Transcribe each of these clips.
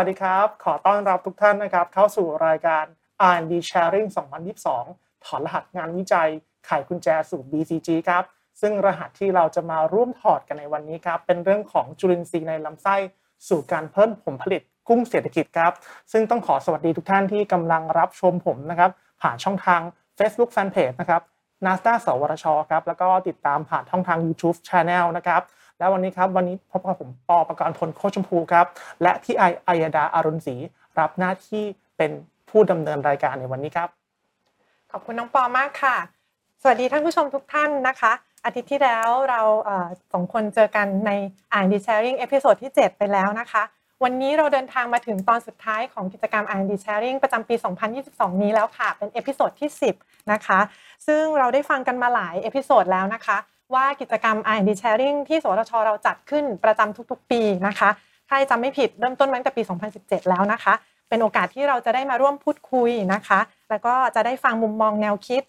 สวัสดีครับ ขอต้อนรับทุกท่านนะครับ เข้าสู่รายการ R&D Sharing 2022 ถอนรหัสงานวิจัยไขกุญแจสู่ BCG ครับ ซึ่งรหัสที่เราจะมาร่วมถอดกันในวันนี้ครับ เป็นเรื่องของจุลินทรีย์ในลำไส้สู่การเพิ่มผลผลิตกุ้งเศรษฐกิจครับ ซึ่งต้องขอสวัสดีทุกท่านที่กำลังรับชมผมนะครับ ผ่านช่องทาง Facebook Fanpage นะครับ n a s d a สวรชครับแล้วก็ติดตามผ่านช่องทาง YouTube Channel นะครับ แล้ววันนี้ครับวันนี้พบกับผมปอประกรณ์พลโคชมพูครับ และพี่ไออัยดาอารุณศรีรับหน้าที่เป็นผู้ดำเนินรายการในวันนี้ครับ ขอบคุณน้องปอมากค่ะ สวัสดีท่านผู้ชมทุกท่านนะคะ อาทิตย์ที่แล้วเราสองคนเจอกันใน R&D Sharing episode ที่ 7 ไปแล้วนะคะ วันนี้เราเดินทางมาถึงตอนสุดท้ายของกิจกรรม R&D Sharing ประจำปี 2022 นี้แล้วค่ะ เป็น episode ที่ 10 นะคะ ซึ่งเราได้ฟังกันมาหลาย episode แล้วนะคะ ว่ากิจกรรม R&D Sharing ที่สวทชเราจัดขึ้นประจำทุกๆ ปีนะคะถ้าจำไม่ผิดเริ่มต้นมาตั้งแต่ปี 2017 แล้วนะคะ เป็นโอกาสที่เราจะได้มาร่วมพูดคุยนะคะ แล้วก็จะได้ฟังมุมมองแนวคิด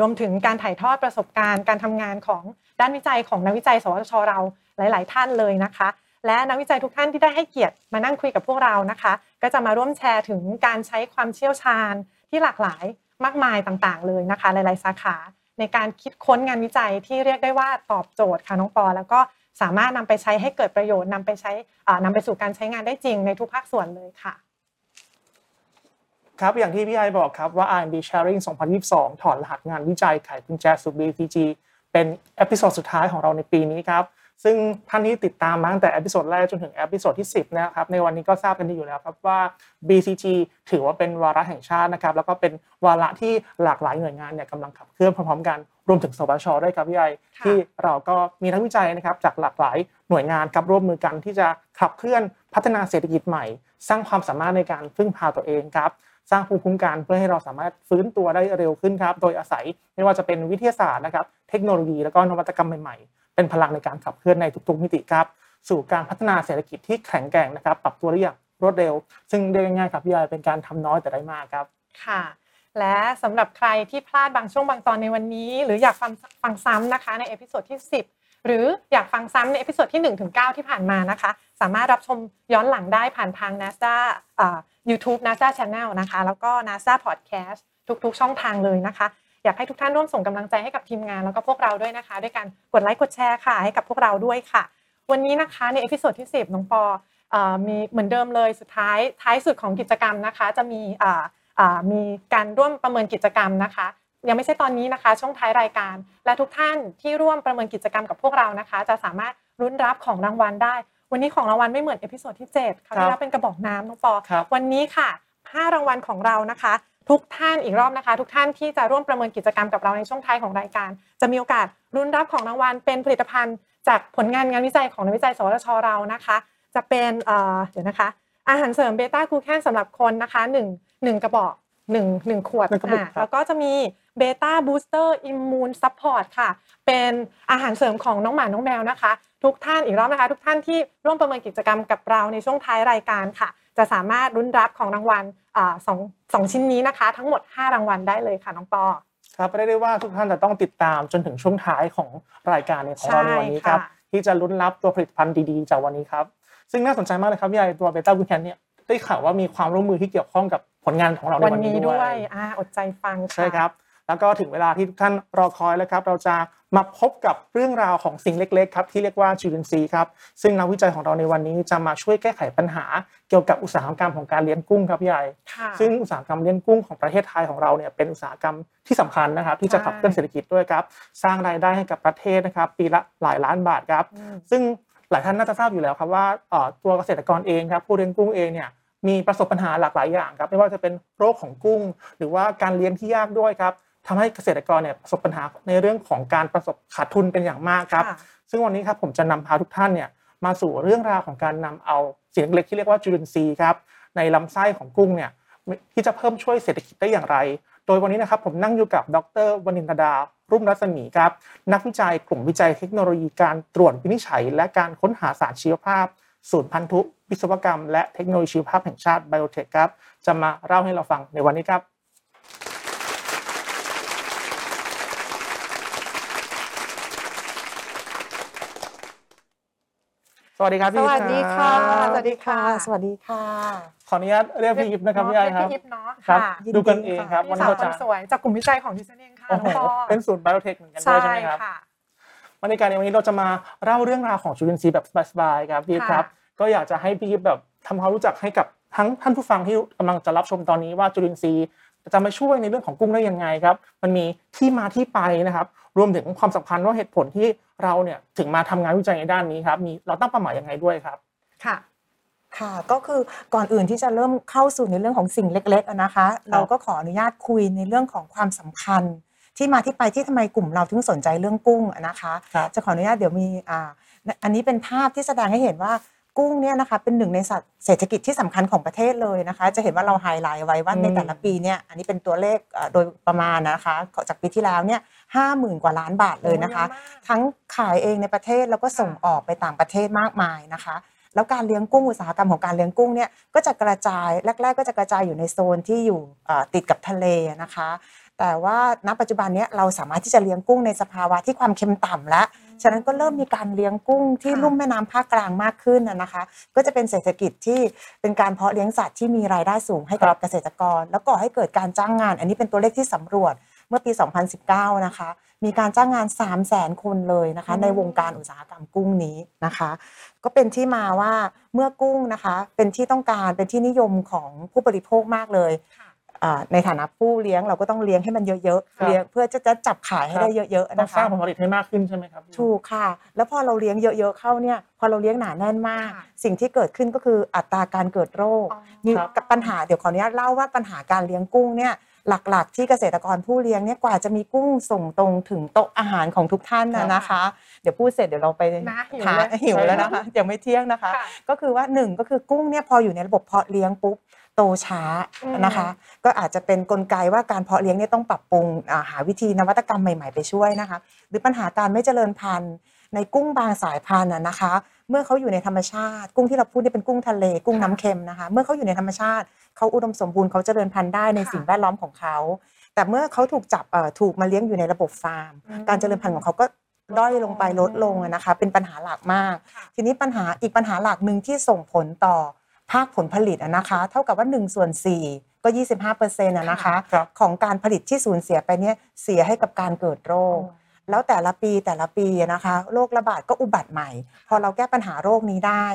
รวมถึงการถ่ายทอดประสบการณ์ การทำงานของด้านวิจัยของนักวิจัย สวทชเราหลาย ๆ ท่านเลยนะคะ และนักวิจัยทุกท่านที่ได้ให้เกียรติมานั่งคุยกับพวกเรานะคะ ก็จะมาร่วมแชร์ถึงการใช้ความเชี่ยวชาญที่หลากหลายมากมายต่าง ๆ เลยนะคะ หลาย ๆ สาขา ในการคิดค้นงานวิจัยที่เรียกได้ว่าตอบโจทย์ค่ะน้องปอ แล้วก็สามารถนำไปใช้ให้เกิดประโยชน์นำไปใช้นำนำไปสู่การใช้งานได้จริงในทุกภาคส่วนเลยค่ะครับอย่างที่พี่ไอบอกครับว่า R&D Sharing 2022 ถอดรหัสงานวิจัยไขกุญแจสู่ BCG เป็น episode สุดท้ายของเราในปีนี้ครับ ซึ่งท่านที่ติดตามมาตั้งแต่ episode แรกจนถึง episode ที่ 10นะครับในวันนี้ก็ทราบกันดีอยู่แล้วครับว่า BCG ถือว่าเป็นวาระแห่งชาตินะครับแล้วก็เป็นวาระที่หลากหลายหน่วยงานเนี่ยกำลังขับเคลื่อนพร้อมๆกันรวมถึงสวชด้วยครับพี่ไอค่ะที่เราก็มีนักวิจัยนะครับจากหลากหลายหน่วยงานครับร่วมมือกันที่จะขับเคลื่อนพัฒนาเศรษฐกิจใหม่ สร้างความสามารถในการพึ่งพาตัวเองครับสร้างภูมิคุ้มกันเพื่อให้เราสามารถฟื้นตัวได้เร็วขึ้นครับ โดยอาศัยไม่ว่าจะเป็นวิทยาศาสตร์นะครับ เทคโนโลยีแล้วก็นวัตกรรมใหม่ๆ เป็นพลังในการขับเคลื่อนในทุกๆมิติครับ สู่การพัฒนาเศรษฐกิจที่แข็งแกร่งนะครับ ปรับตัวได้อย่างรวดเร็ว ซึ่งเรียกง่ายๆครับพี่ไอเป็นการทำน้อยแต่ได้มากครับค่ะ และสำหรับใครที่พลาดบางช่วงบางตอนในวันนี้ หรืออยากฟังฟังซ้ำนะคะใน episode ที่ 10หรืออยากฟังซ้ำใน episode ที่1ถึง9ที่ผ่านมานะคะ สามารถรับชมย้อนหลังได้ผ่านทาง NSTDA อ่า YouTube NSTDA Channel นะคะ แล้วก็ NSTDA Podcast ทุกๆ ช่องทางเลยนะคะ อยากให้ทุกท่านร่วมส่งกำลังใจให้กับทีมงานแล้วก็พวกเราด้วยนะคะ ด้วยการกดไลค์กดแชร์ค่ะให้กับพวกเราด้วยค่ะ วันนี้นะคะในเอพิโซดที่ 10น้องปอเอ่อมีเหมือนเดิมเลยสุดท้ายท้ายสุดของกิจกรรมนะคะ จะมีอ่าอ่ามีการร่วมประเมินกิจกรรมนะคะ ยังไม่ใช่ตอนนี้นะคะ ช่วงท้ายรายการ และทุกท่านที่ร่วมประเมินกิจกรรมกับพวกเรานะคะ จะสามารถลุ้นรับของรางวัลได้ วันนี้ของรางวัลไม่เหมือนเอพิโซดที่7คราวที่แล้วเป็นกระบอกน้ำน้องปอครับวันนี้ค่ะ5รางวัลของเรานะคะ ทุกท่านอีกรอบนะคะ ทุกท่านที่จะร่วมประเมินกิจกรรมกับเราในช่วงท้ายของรายการ จะมีโอกาสลุ้นรับของรางวัลเป็นผลิตภัณฑ์จากผลงานงานวิจัยของนักวิจัย สวทชเรานะคะ จะเป็นเอ่อเดี๋ยวนะคะ อาหารเสริมเบต้ากลูแคนสำหรับคนนะคะ1 1กระบอก1 1ขวดหนึ่งกระปุกอ่าครับแล้วก็จะมี Beta Booster immune support ค่ะ เป็นอาหารเสริมของน้องหมาน้องแมวนะคะ ทุกท่านอีกรอบนะคะ ทุกท่านที่ร่วมประเมินกิจกรรมกับเราในช่วงท้ายรายการค่ะ จะสามารถลุ้นรับของรางวัลอ่า สองสองชิ้นนี้นะคะ ทั้งหมด 5 รางวัลได้เลยค่ะน้องปอครับเรียกได้ว่าทุกท่านจะต้องติดตามจนถึงช่วงท้ายของรายการในของเราในวันนี้ครับใช่ค่ะที่จะลุ้นรับตัวผลิตภัณฑ์ดีๆจากวันนี้ครับซึ่งน่าสนใจมากเลยครับพี่ไอตัวเบต้าบูแคนเนี่ยได้ข่าวว่ามีความร่วมมือที่เกี่ยวข้องกับผลงานของเราในวันวันนี้นี้ด้ด้ววยยอ่าอดใจฟังค่ะใช่ครับ แล้วก็ถึงเวลาที่ทุกท่านรอคอยแล้วครับ เราจะมาพบกับเรื่องราวของสิ่งเล็กๆครับที่เรียกว่าจุลินทรีย์ครับซึ่งนักวิจัยของเราในวันนี้จะมาช่วยแก้ไขปัญหา เกี่ยวกับอุตสาหกรรมของการเลี้ยงกุ้งครับพี่ไอค่ะซึ่งอุตสาหกรรมเลี้ยงกุ้งของประเทศไทยของเราเนี่ยเป็นอุตสาหกรรมที่สำคัญนะครับ ที่จะขับเคลื่อนเศรษฐกิจด้วยครับสร้างรายได้ให้กับประเทศนะครับ ปีละหลายล้านบาทครับอืมซึ่งหลายท่านน่าจะทราบอยู่แล้วครับว่าเอ่อตัวเกษตรกรเองครับผู้เลี้ยงกุ้งเองเนี่ยมีประสบปัญหาหลากหลายอย่างครับไม่ว่าจะเป็นโรคของกุ้ง หรือว่าการเลี้ยงที่ยากด้วยครับ ทำให้เกษตรกรเนี่ยประสบปัญหาในเรื่องของการประสบขาดทุนเป็นอย่างมากครับค่ะซึ่งวันนี้ครับผมจะนำพาทุกท่านเนี่ยมาสู่เรื่องราวของการนำเอาสิ่งเล็กๆที่เรียกว่าจุลินทรีย์ครับในลำไส้ของกุ้งเนี่ยที่จะเพิ่มช่วยเศรษฐกิจได้อย่างไร โดยวันนี้นะครับผมนั่งอยู่กับดรวนินทดา รุ่มรัศมีครับ นักวิจัยกลุ่มวิจัยเทคโนโลยีการตรวจวินิจฉัย และการค้นหาสารชีวภาพศูนย์พันธุวิศวกรรม และเทคโนโลยีชีวภาพแห่งชาติไบโอเทคครับ จะมาเล่าให้เราฟังในวันนี้ครับ ส วัสดีครับสพี่วัสดีค่ะ รับสวัสดีค่ะ สวัสดีค่ะขออนุญาตเรียกพี่อิฟนะครับพี่ไอครับ พี่อิฟเนาะครับ ค่ะยินดีดูกันเองครับ พี่วันสานี้วเราคจะนสวยจากกลุ่มวิจัยของดิฉันเองค่ะโอ้น้โหองปอเป็นศูนย์ไบโอเทคเหมือนกันด้วยใช่ไหมครับค่ะวันในการในวันนี้เราจะมาเล่าเรื่องราวของจุลินทรีย์แบบสบายๆครับพี่ค่ะ ครับ ก็อยากจะให้พี่อิฟแบบทำความรู้จักให้กับทั้งท่านผู้ฟังที่กำลังจะรับชมตอนนี้ว่าจุลินทรีย์ จะมาช่วยในเรื่องของกุ้งได้ยังไงครับ มันมีที่มาที่ไปนะครับ รวมถึงความสำคัญว่าเหตุผลที่เราเนี่ยถึงมาทำงานวิจัยในด้านนี้ครับ มีเราตั้งเป้าหมายยังไงด้วยครับ ค่ะ ค่ะ ก็คือก่อนอื่นที่จะเริ่มเข้าสู่ในเรื่องของสิ่งเล็กๆอะนะคะ เราก็ขออนุญาตคุยในเรื่องของความสำคัญ ที่มาที่ไปที่ทำไมกลุ่มเราถึงสนใจเรื่องกุ้งอะนะคะครับจะขออนุญาตเดี๋ยวมีอ่าอันนี้เป็นภาพที่แสดงให้เห็นว่า กุ้งเนี่ยนะคะเป็นหนึ่งในสัตว์เศรษฐกิจที่สำคัญของประเทศเลยนะคะ จะเห็นว่าเราไฮไลท์ไว้ว่าอืมในแต่ละปีเนี่ยอันนี้เป็นตัวเลขอ่าโดยประมาณนะคะจากปีที่แล้วเนี่ยห้าหมื่นกว่าล้านบาทเลยนะคะโอ้เยอะมากทั้งขายเองในประเทศแล้วก็ส่งออกไปต่างประเทศมากมายนะคะแล้วการเลี้ยงกุ้งอุตสาหกรรมของการเลี้ยงกุ้งเนี่ยก็จะกระจายแรก ๆ ก็จะกระจายอยู่ในโซนที่อยู่เอ่อติดกับทะเลนะคะ แต่ว่าณปัจจุบันเนี้ยเราสามารถที่จะเลี้ยงกุ้งในสภาวะที่ความเค็มต่ำแล้ว ฉะนั้นก็เริ่มมีการเลี้ยงกุ้งที่ค่ะลุ่มแม่น้ำภาคกลางมากขึ้นนะนะคะ ก็จะเป็นเศรษฐกิจที่เป็นการเพาะเลี้ยงสัตว์ที่มีรายได้สูงให้กัครับบเกษตรกร แล้วก่อให้เกิดการจ้างงาน อันนี้เป็นตัวเลขที่สำรวจเมื่อปี 2019 นะคะ มีการจ้างงาน 3 0 0แสนคนเลยนะคะอืมในวงการอุตสาหกรรมกุ้งนี้นะคะ ก็เป็นที่มาว่าเมื่อกุ้งนะคะ เป็นที่ต้องการเป็นที่นิยมของผู้บริโภคมากเลยค่ะอ่า ในฐานะผู้เลี้ยงเราก็ต้องเลี้ยงให้มันเยอะครับๆเลี้ยงเพื่อจะจะจับขายให้ครับได้เยอะๆต้องนะสร้าคะงผลผลิตให้มากขึ้นใช่ไหมครับถูกค่ะ แล้วพอเราเลี้ยงเยอะๆเข้าเนี่ยพอเราเลี้ยงหนาแน่นมากค่ะสิ่งที่เกิดขึ้นก็คืออัตราการเกิดโรคอ๋อมีครับกับปัญหาเดี๋ยวขออนุญาตเล่าว่าปัญหาการเลี้ยงกุ้งเนี่ยหลักๆ ที่เกษตรกรผู้เลี้ยงเนี่ยกว่าจะมีกุ้งส่งตรงถึงโต๊ะอาหารของทุกท่านนะนะคะ เดี๋ยวพูดเสร็จเดี๋ยวเราไปนะหิวหาเลยหิวแล้วนะคะยังไม่เที่ยงนะคะค่ะก็คือว่าหนึ่งก็คือกุ้งเนี่ยพออยู่ในระบบเพาะเลี้ยงปุ๊บ โตช้าอืมนะคะ ก็อาจจะเป็นกลไกว่าการเพาะเลี้ยงเนี่ยต้องปรับปรุงอ่าหาวิธีนวัตกรรมใหม่ๆไปช่วยนะคะ หรือปัญหาการไม่เจริญพันธุ์ ในกุ้งบางสายพันธุ์น่ะนะคะ เมื่อเขาอยู่ในธรรมชาติ กุ้งที่เราพูดเนี่ยเป็นกุ้งทะเล กุ้งน้ำเค็มนะคะ เมื่อเขาอยู่ในธรรมชาติเขาอุดมสมบูรณ์เขาเจริญพันธุ์ได้ในค่ะสิ่งแวดล้อมของเขา แต่เมื่อเขาถูกจับเอ่อถูกมาเลี้ยงอยู่ในระบบฟาร์มอืมการเจริญพันธุ์ของเขาก็ด้อยลงไปลดลงอะนะคะ เป็นปัญหาหลักมากค่ะทีนี้ปัญหาอีกปัญหาหลักหนึ่งที่ส่งผลต่อ ภาคผลผลิตอะนะคะ เท่ากับว่า1ส่วน4ก็ 25เปอร์เซ็นต์นะคะครับของการผลิตที่สูญเสียไปเนี่ยเสียให้กับการเกิดโรค แล้วแต่ละปีแต่ละปีอะนะคะโรคระบาดก็อุบัติใหม่ พอเราแก้ปัญหาโรคนี้ได้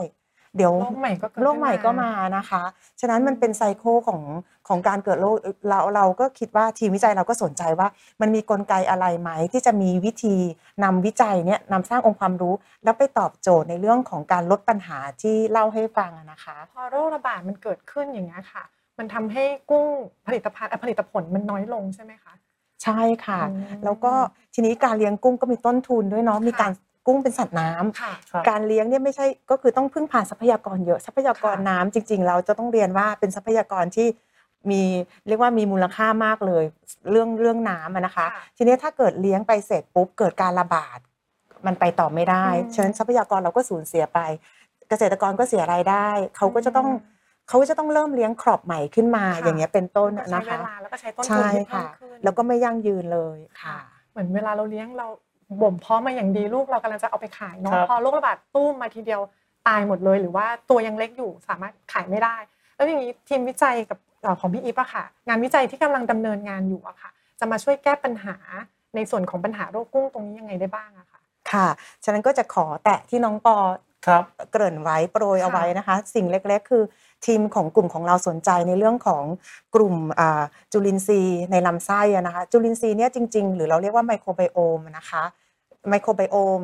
เดี๋ยวโรคใหม่ก็เกิดโรคใหม่ก็ขึ้นมานะคะ ฉะนั้นมันเป็นไซโคลของของการเกิดโรคเราเราก็คิดว่าทีมวิจัยเราก็สนใจว่า มันมีกลไกอะไรไหมที่จะมีวิธีนำวิจัยเนี่ยนำสร้างองค์ความรู้ แล้วไปตอบโจทย์ในเรื่องของการลดปัญหาที่เล่าให้ฟังอะนะคะ พอโรคระบาดมันเกิดขึ้นอย่างนี้ยค่ะ มันทำให้กุ้งผลิตภัณฑ์เอ่อผลิตผลมันน้อยลงใช่ไหมคะใช่ค่ะอืมแล้วก็ทีนี้การเลี้ยงกุ้งก็มีต้นทุนด้วยเนาะมีค่ะการ กุ้งเป็นสัตว์น้ำค่ะครับการเลี้ยงเนี่ยไม่ใช่ก็คือต้องพึ่งพาทรัพยากรเยอะทรัพยากรค่ะน้ำจริง ๆ เราจะต้องเรียนว่าเป็นทรัพยากรที่มีเรียกว่ามีมูลค่ามากเลยเรื่องเรื่องน้ำอะนะคะค่ะทีนี้ถ้าเกิดเลี้ยงไปเสร็จปุ๊บเกิดการระบาด มันไปต่อไม่ได้อืมฉะนั้นทรัพยากรเราก็สูญเสียไป เกษตรกรก็เสียรายได้ เขาก็จะต้องอืมเขาจะต้องเริ่มเลี้ยงครอบใหม่ขึ้นมาค่ะอย่างเงี้ยเป็นต้นก็อะใช้นะเวคะลาแล้วก็ใช้ต้นทุนใช่ที่เพิ่ค่ะมขึ้นแล้วก็ไม่ยั่งยืนเลยค่ะ เหมือนเวลาเราเลี้ยงเรา บ่มเพาะมาอย่างดีลูกเรากำลังจะเอาไปขายเนาะครับพอโรคระบาดตุ้มมาทีเดียวตายหมดเลย หรือว่าตัวยังเล็กอยู่สามารถขายไม่ได้ แล้วอย่างนี้ทีมวิจัยกับเอ่อของพี่อีฟอะค่ะ งานวิจัยที่กำลังดำเนินงานอยู่อะค่ะ จะมาช่วยแก้ปัญหาในส่วนของปัญหาโรคกุ้งตรงนี้ยังไงได้บ้างอะค่ะค่ะ ฉะนั้นก็จะขอแตะที่น้องปอ ครับเกริ่นไว้โปรยเอาค่ะไว้นะคะ สิ่งเล็กๆ คือทีมของกลุ่มของเราสนใจในเรื่องของกลุ่มอ่าจุลินทรีย์ในลำไส้อะนะคะจุลินทรีย์เนี่ยจริง ๆ หรือเราเรียกว่าไมโครไบโอมนะคะไมโครไบโอม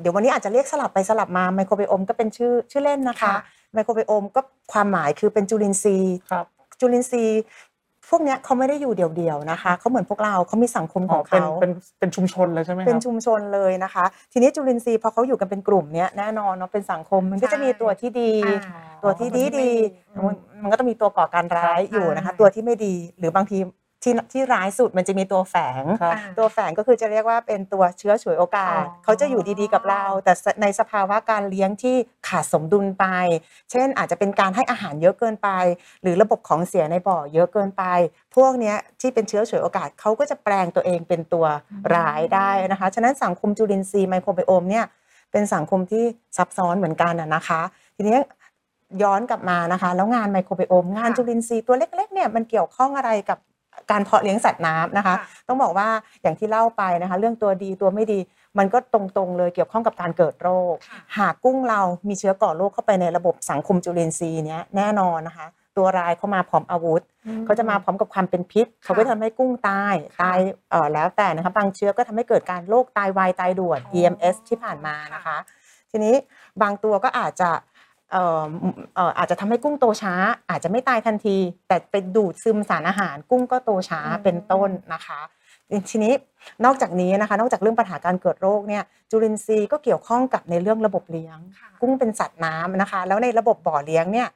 เดี๋ยววันนี้อาจจะเรียกสลับไปสลับมาไมโครไบโอมก็เป็นชื่อชื่อเล่นนะคะค่ะไมโครไบโอมก็ความหมายคือเป็นจุลินทรีย์ครับจุลินทรีย์พ วกเนี้ยเขาไม่ได้อยู่เดี่ยวๆนะคะเขาเหมือนพวกเราเขามีสังคมขอ๋อองเป็นเขาเป็นเป็นชุมชนเลยใช่ไหมครับเป็นชุมชนเลยนะคะ ทีนี้จุลินทรีย์พอเขาอยู่กันเป็นกลุ่มเนี้ยแน่นอนเนาะเป็นสังคมมันก็จะมีตัวที่ดีอ่าตัวที่ดีดีอืมมันมันก็ต้องมีตัวก่อการร้ายครับอยู่นะคะอ่าตัวที่ไม่ดีหรือบางที ที่ที่ร้ายสุดมันจะมีตัวแฝงครับอ่าตัวแฝงก็คือจะเรียกว่าเป็นตัวเชื้อฉวยโอกาสอ๋อเขาจะอยู่ดีๆกับเรา แต่ในสภาวะการเลี้ยงที่ขาดสมดุลไป เช่นอาจจะเป็นการให้อาหารเยอะเกินไป หรือระบบของเสียในบ่อเยอะเกินไป พวกเนี้ยที่เป็นเชื้อฉวยโอกาสเขาก็จะแปลงตัวเองเป็นตัวร้ายได้นะคะ ฉะนั้นสังคมจุลินทรีย์ไมโครไบโอมเนี่ยเป็นสังคมที่ซับซ้อนเหมือนกันอะนะคะ ทีนี้ย้อนกลับมานะคะ แล้วงานไมโครไบโอม งานค่ะจุลินทรีย์ตัวเล็กๆเนี่ยมันเกี่ยวข้องอะไรกับ การเพาะเลี้ยงสัตว์น้ำนะคะ ต้องบอกว่าอย่างที่เล่าไปนะคะ เรื่องตัวดีตัวไม่ดีมันก็ตรงๆเลยเกี่ยวข้องกับการเกิดโรคค่ะหากกุ้งเรามีเชื้อก่อโรคเข้าไปในระบบสังคมจุลินทรีย์เนี้ยแน่นอนนะคะ ตัวร้ายเข้ามาพร้อมอาวุธเขาจะมาพร้อมกับความเป็นพิษ เขาก็ทำให้กุ้งตายค่ะตายเอ่อแล้วแต่นะคะบางเชื้อก็ทำให้เกิดการโรคตายวายตายด่วนอ๋อ EMS ที่ผ่านมานะคะ ทีนี้บางตัวก็อาจจะเอ่อเอ่ออาจจะทำให้กุ้งโตช้า อาจจะไม่ตายทันที แต่ไปดูดซึมสารอาหาร กุ้งก็โตช้าอืมเป็นต้นนะคะทีนี้นอกจากนี้นะคะนอกจากเรื่องปัญหาการเกิดโรคเนี่ยจุลินทรีย์ก็เกี่ยวข้องกับในเรื่องระบบเลี้ยงค่ะกุ้งเป็นสัตว์น้ำนะคะ แล้วในระบบบ่อเลี้ยงเนี่ย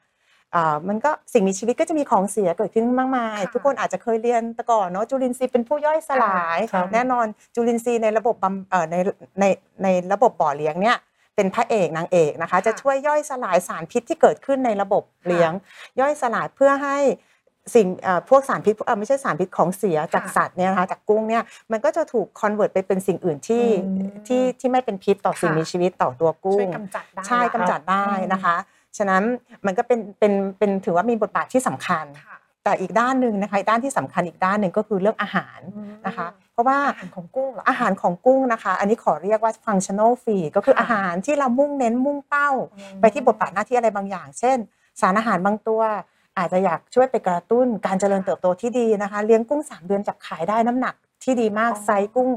อ่ามันก็สิ่งมีชีวิตก็จะมีของเสียเกิดขึ้นมากมายค่ะทุกคนอาจจะเคยเรียนแต่ก่อนเนาะจุลินทรีย์เป็นผู้ย่อยสลายครับแน่นอนจุลินทรีย์ในระบบบำเอ่อในในในระบบบ่อเลี้ยงเนี่ย เป็นพระเอกนางเอกนะคะ จะช่วยย่อยสลายสารพิษที่เกิดขึ้นในระบบเลี้ยง ย่อยสลายเพื่อให้สิ่งเอ่อพวกสารพิษเอ่อไม่ใช่สารพิษของเสียจากค่ะสัตว์เนี่ยนะคะจากกุ้งเนี่ยมันก็จะถูกคอนเวิร์ตไปเป็นสิ่งอื่นที่อืมที่ที่ไม่เป็นพิษต่อสิ่งค่ะมีชีวิตต่อตัวกุ้ช่วยงกำจัดได้ใช่กำจัดได้อืมนะคะ ฉะนั้นมันก็เป็นเป็นเป็นถือว่ามีบทบาทที่สำคัญค่ะแต่อีกด้านหนึ่งนะคะอีกด้านที่สำคัญอีกด้านหนึ่งก็คือเรื่องอาหารอืมนะคะ เพราะว่าอาหารของกุ้งเหรออาหารของกุ้งนะคะ อันนี้ขอเรียกว่า functional feed ก็คือค่ะอาหารที่เรามุ่งเน้นมุ่งเป้าอืมไปที่บทบาทหน้าที่อะไรบางอย่าง เช่น สารอาหารบางตัว อาจจะอยากช่วยไปกระตุ้นการเจริญเติบโตที่ดีนะคะ เลี้ยงกุ้ง 3 เดือนจับขายได้น้ำหนักที่ดีมากอ๋อไซส์กุ้ง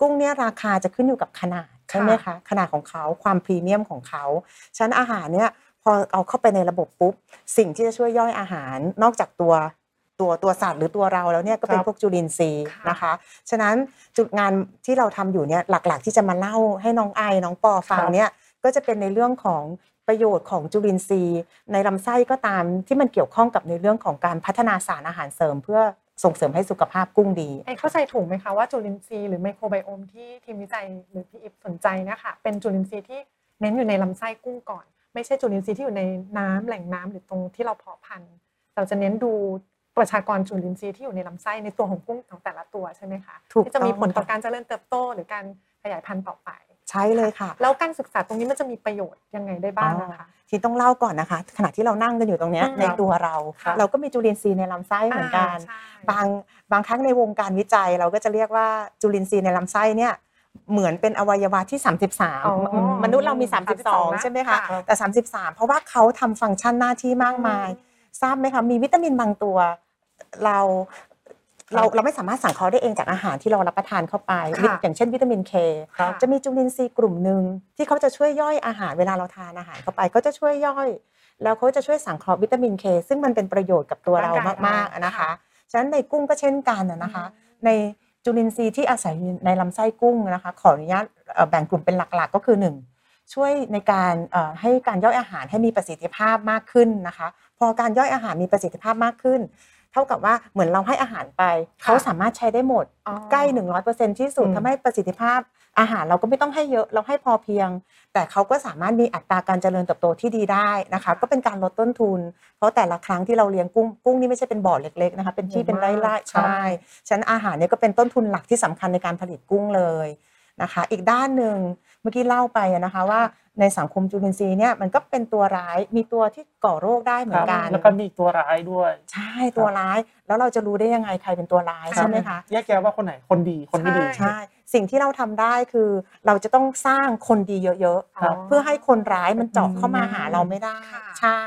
กุ้งเนี่ยราคาจะขึ้นอยู่กับขนาดใช่ไหมคะขนาดของเขาความพรีเมียมของเขาฉะนันอาหารเนี่ยพอเอาเข้าไปในระบบปุ๊บ สิ่งที่จะช่วยย่อยอาหารนอกจากตัว ตัวตัวสัตว์หรือตัวเราแล้วเนี่ยก็เป็นครับพวกจุลินทรีย์ค่ะนะคะ ฉะนั้นจุดงานที่เราทำอยู่เนี่ยหลักๆ ที่จะมาเล่าให้น้องไอน้องปอฟังครับเนี่ยก็จะเป็นในเรื่องของประโยชน์ของจุลินทรีย์ ในลำไส้ก็ตามที่มันเกี่ยวข้องกับในเรื่องของการพัฒนาสารอาหารเสริม เพื่อส่งเสริมให้สุขภาพกุ้งดีไอเข้าใจถูกไหมคะว่าจุลินทรีย์หรือไมโครไบโอมที่ทีมวิจัยหรือพี่อิฟสนใจเนะคะเป็นจุลินทรีย์ที่เน้นอยู่ในลำไส้กุ้งก่อน ไม่ใช่จุลินทรีย์ที่อยู่ในน้ำแหล่งน้ำหรือตรงที่เราเพาะพันธุ์ เราจะเน้นดู ประชากรจุลินทรีย์ที่อยู่ในลำไส้ในตัวของกุ้งของแต่ละตัวใช่ไหมคะถูกที่จะมีผลต่อต้องค่ะการเจริญเติบโตหรือการขยายพันธุ์ต่อไป ใช่เลยค่ะ แล้วการศึกษาตรงนี้มันจะมีประโยชน์ยังไงได้บ้างนะคะที่ต้องเล่าก่อนนะคะ ขณะที่เรานั่งกันอยู่ตรงเนี้ยอืมในตัวเราครับเราก็มีจุลินทรีย์ในลำไส้เหมือนกันใช่บางบางครั้งในวงการวิจัย เราก็จะเรียกว่าจุลินทรีย์ในลำไส้เนี่ยเหมือนเป็นอวัยวะที่อ๋อ33 มนุษย์เรามี 32 ใช่ไหมคะค่ะแต่ 33 เพราะว่าเขาทำฟังก์ชันหน้าที่มากมาย ทราบไหมคะ มีวิตามินบางตัว เราเราเราไม่สามารถสั่งเขาได้เองจากอาหารที่เรารับประทานเข้าไปค่ะอย่างเช่นวิตามินเคครับ จะมีจุลินทรีย์กลุ่มหนึ่งที่เขาจะช่วยย่อยอาหารเวลาเราทานอาหารเข้าไปเขาจะช่วยย่อย แล้วเขาจะช่วยสังเคราะห์วิตามินเคซึ่งมันเป็นประโยชน์กับตัวเราร่างกายมากๆเรานะคะค่ะ ฉะนั้นในกุ้งก็เช่นกันนะนะคะอืมในจุลินทรีย์ที่อาศัยอยู่ในลำไส้กุ้งนะคะ ขออนุญาตเอ่อแบ่งกลุ่มเป็นหลักๆ ก็คือ 1 ช่วยในการเอ่อให้การย่อยอาหารให้มีประสิทธิภาพมากขึ้นนะคะ พอการย่อยอาหารมีประสิทธิภาพมากขึ้น เท่ากับว่าเหมือนเราให้อาหารไปเขาสามารถใช้ได้หมดอ๋อใกล้100%ที่สุดอืมทำให้ประสิทธิภาพอาหารเราก็ไม่ต้องให้เยอะเราให้พอเพียง แต่เขาก็สามารถมีอัตราการเจริญเติบโตที่ดีได้นะคะก็เป็นการลดต้นทุน เพราะแต่ละครั้งที่เราเลี้ยงกุ้งกุ้งนี่ไม่ใช่เป็นบ่อเล็กๆนะคะเป็นที่เป็นไร่ๆใช่ฉะนันอาหารเนี่ยก็เป็นต้นทุนหลักที่สำคัญในการผลิตกุ้งเลยนะคะ อีกด้านหนึ่ง เมื่อกี้เล่าไปอะนะคะว่าในสังคมจุลินทรีย์เนี่ยมันก็เป็นตัวร้ายมีตัวที่ก่อโรคได้เหมือนกันแล้วก็มีตัวร้ายด้วย ใช่ตัวร้ายแล้วเราจะรู้ได้ยังไงใครเป็นตัวร้ายใช่ไหมคะแยกแยะว่าคนไหนคนดีคนไม่ดีใช่สิ่งที่เราทำได้คือเราจะต้องสร้างคนดีเยอะครับๆเพื่อให้คนร้ายมันเจาะเข้ามาหาเราไม่ได้ค่ะใช่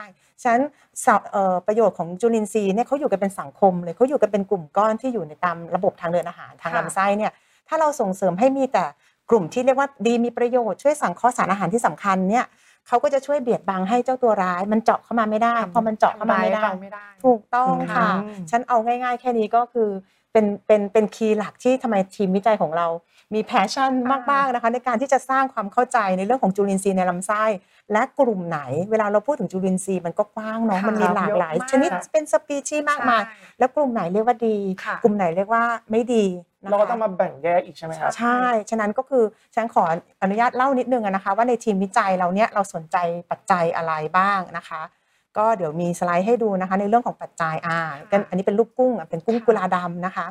ฉะนั้นสะเอ่อประโยชน์ของจุลินทรีย์เนี่ยเขาอยู่กันเป็นสังคมเลยเขาอยู่กันเป็นกลุ่มก้อนที่อยู่ในตามระบบทางเดินอาหารทางค่ะลำไส้เนี่ยถ้าเราส่งเสริมให้มีแต่ กลุ่มที่เรียกว่าดีมีประโยชน์ช่วยสังเคราะห์สารอาหารที่สำคัญเนี่ยเขาก็จะช่วยเบียดบังให้เจ้าตัวร้าย มันเจาะเข้ามาไม่ได้ พอมันเจาะเข้ามาไม่ได้ทำร้ยรไม่ได้ถูกต้องค่ะอืมฉันเอาง่าย ๆ แค่นี้ก็คือเป็นเป็นเป็น key หลักที่ทำไมทีมวิจัยของเรา มี passion อ่ามมากๆนะคะในการที่จะสร้างความเข้าใจในเรื่องของจุลินทรีย์ในลำไส้ และกลุ่มไหน เวลาเราพูดถึงจุลินทรีย์มันก็กว้างเนาะค่ะมันมีหลากหลายเยอะมากชนิดเป็นสปีชีส์มากมายใช่แล้วกลุ่มไหนเรียกว่าดีค่ะกลุ่มไหนเรียกว่าไม่ดี นะคะ เราก็ต้องมาแบ่งแยกอีกใช่ไหมครับ ใช่ ฉะนั้นก็คือฉันขออนุญาตเล่านิดนึงอะนะคะ ว่าในทีมวิจัยเราเนี่ยเราสนใจปัจจัยอะไรบ้างนะคะ ก็เดี๋ยวมีสไลด์ให้ดูนะคะในเรื่องของปัจจัยอ่ากันอันนี้เป็นรูปกุ้งอะเป็นกุ้งกุลาดำนะคะ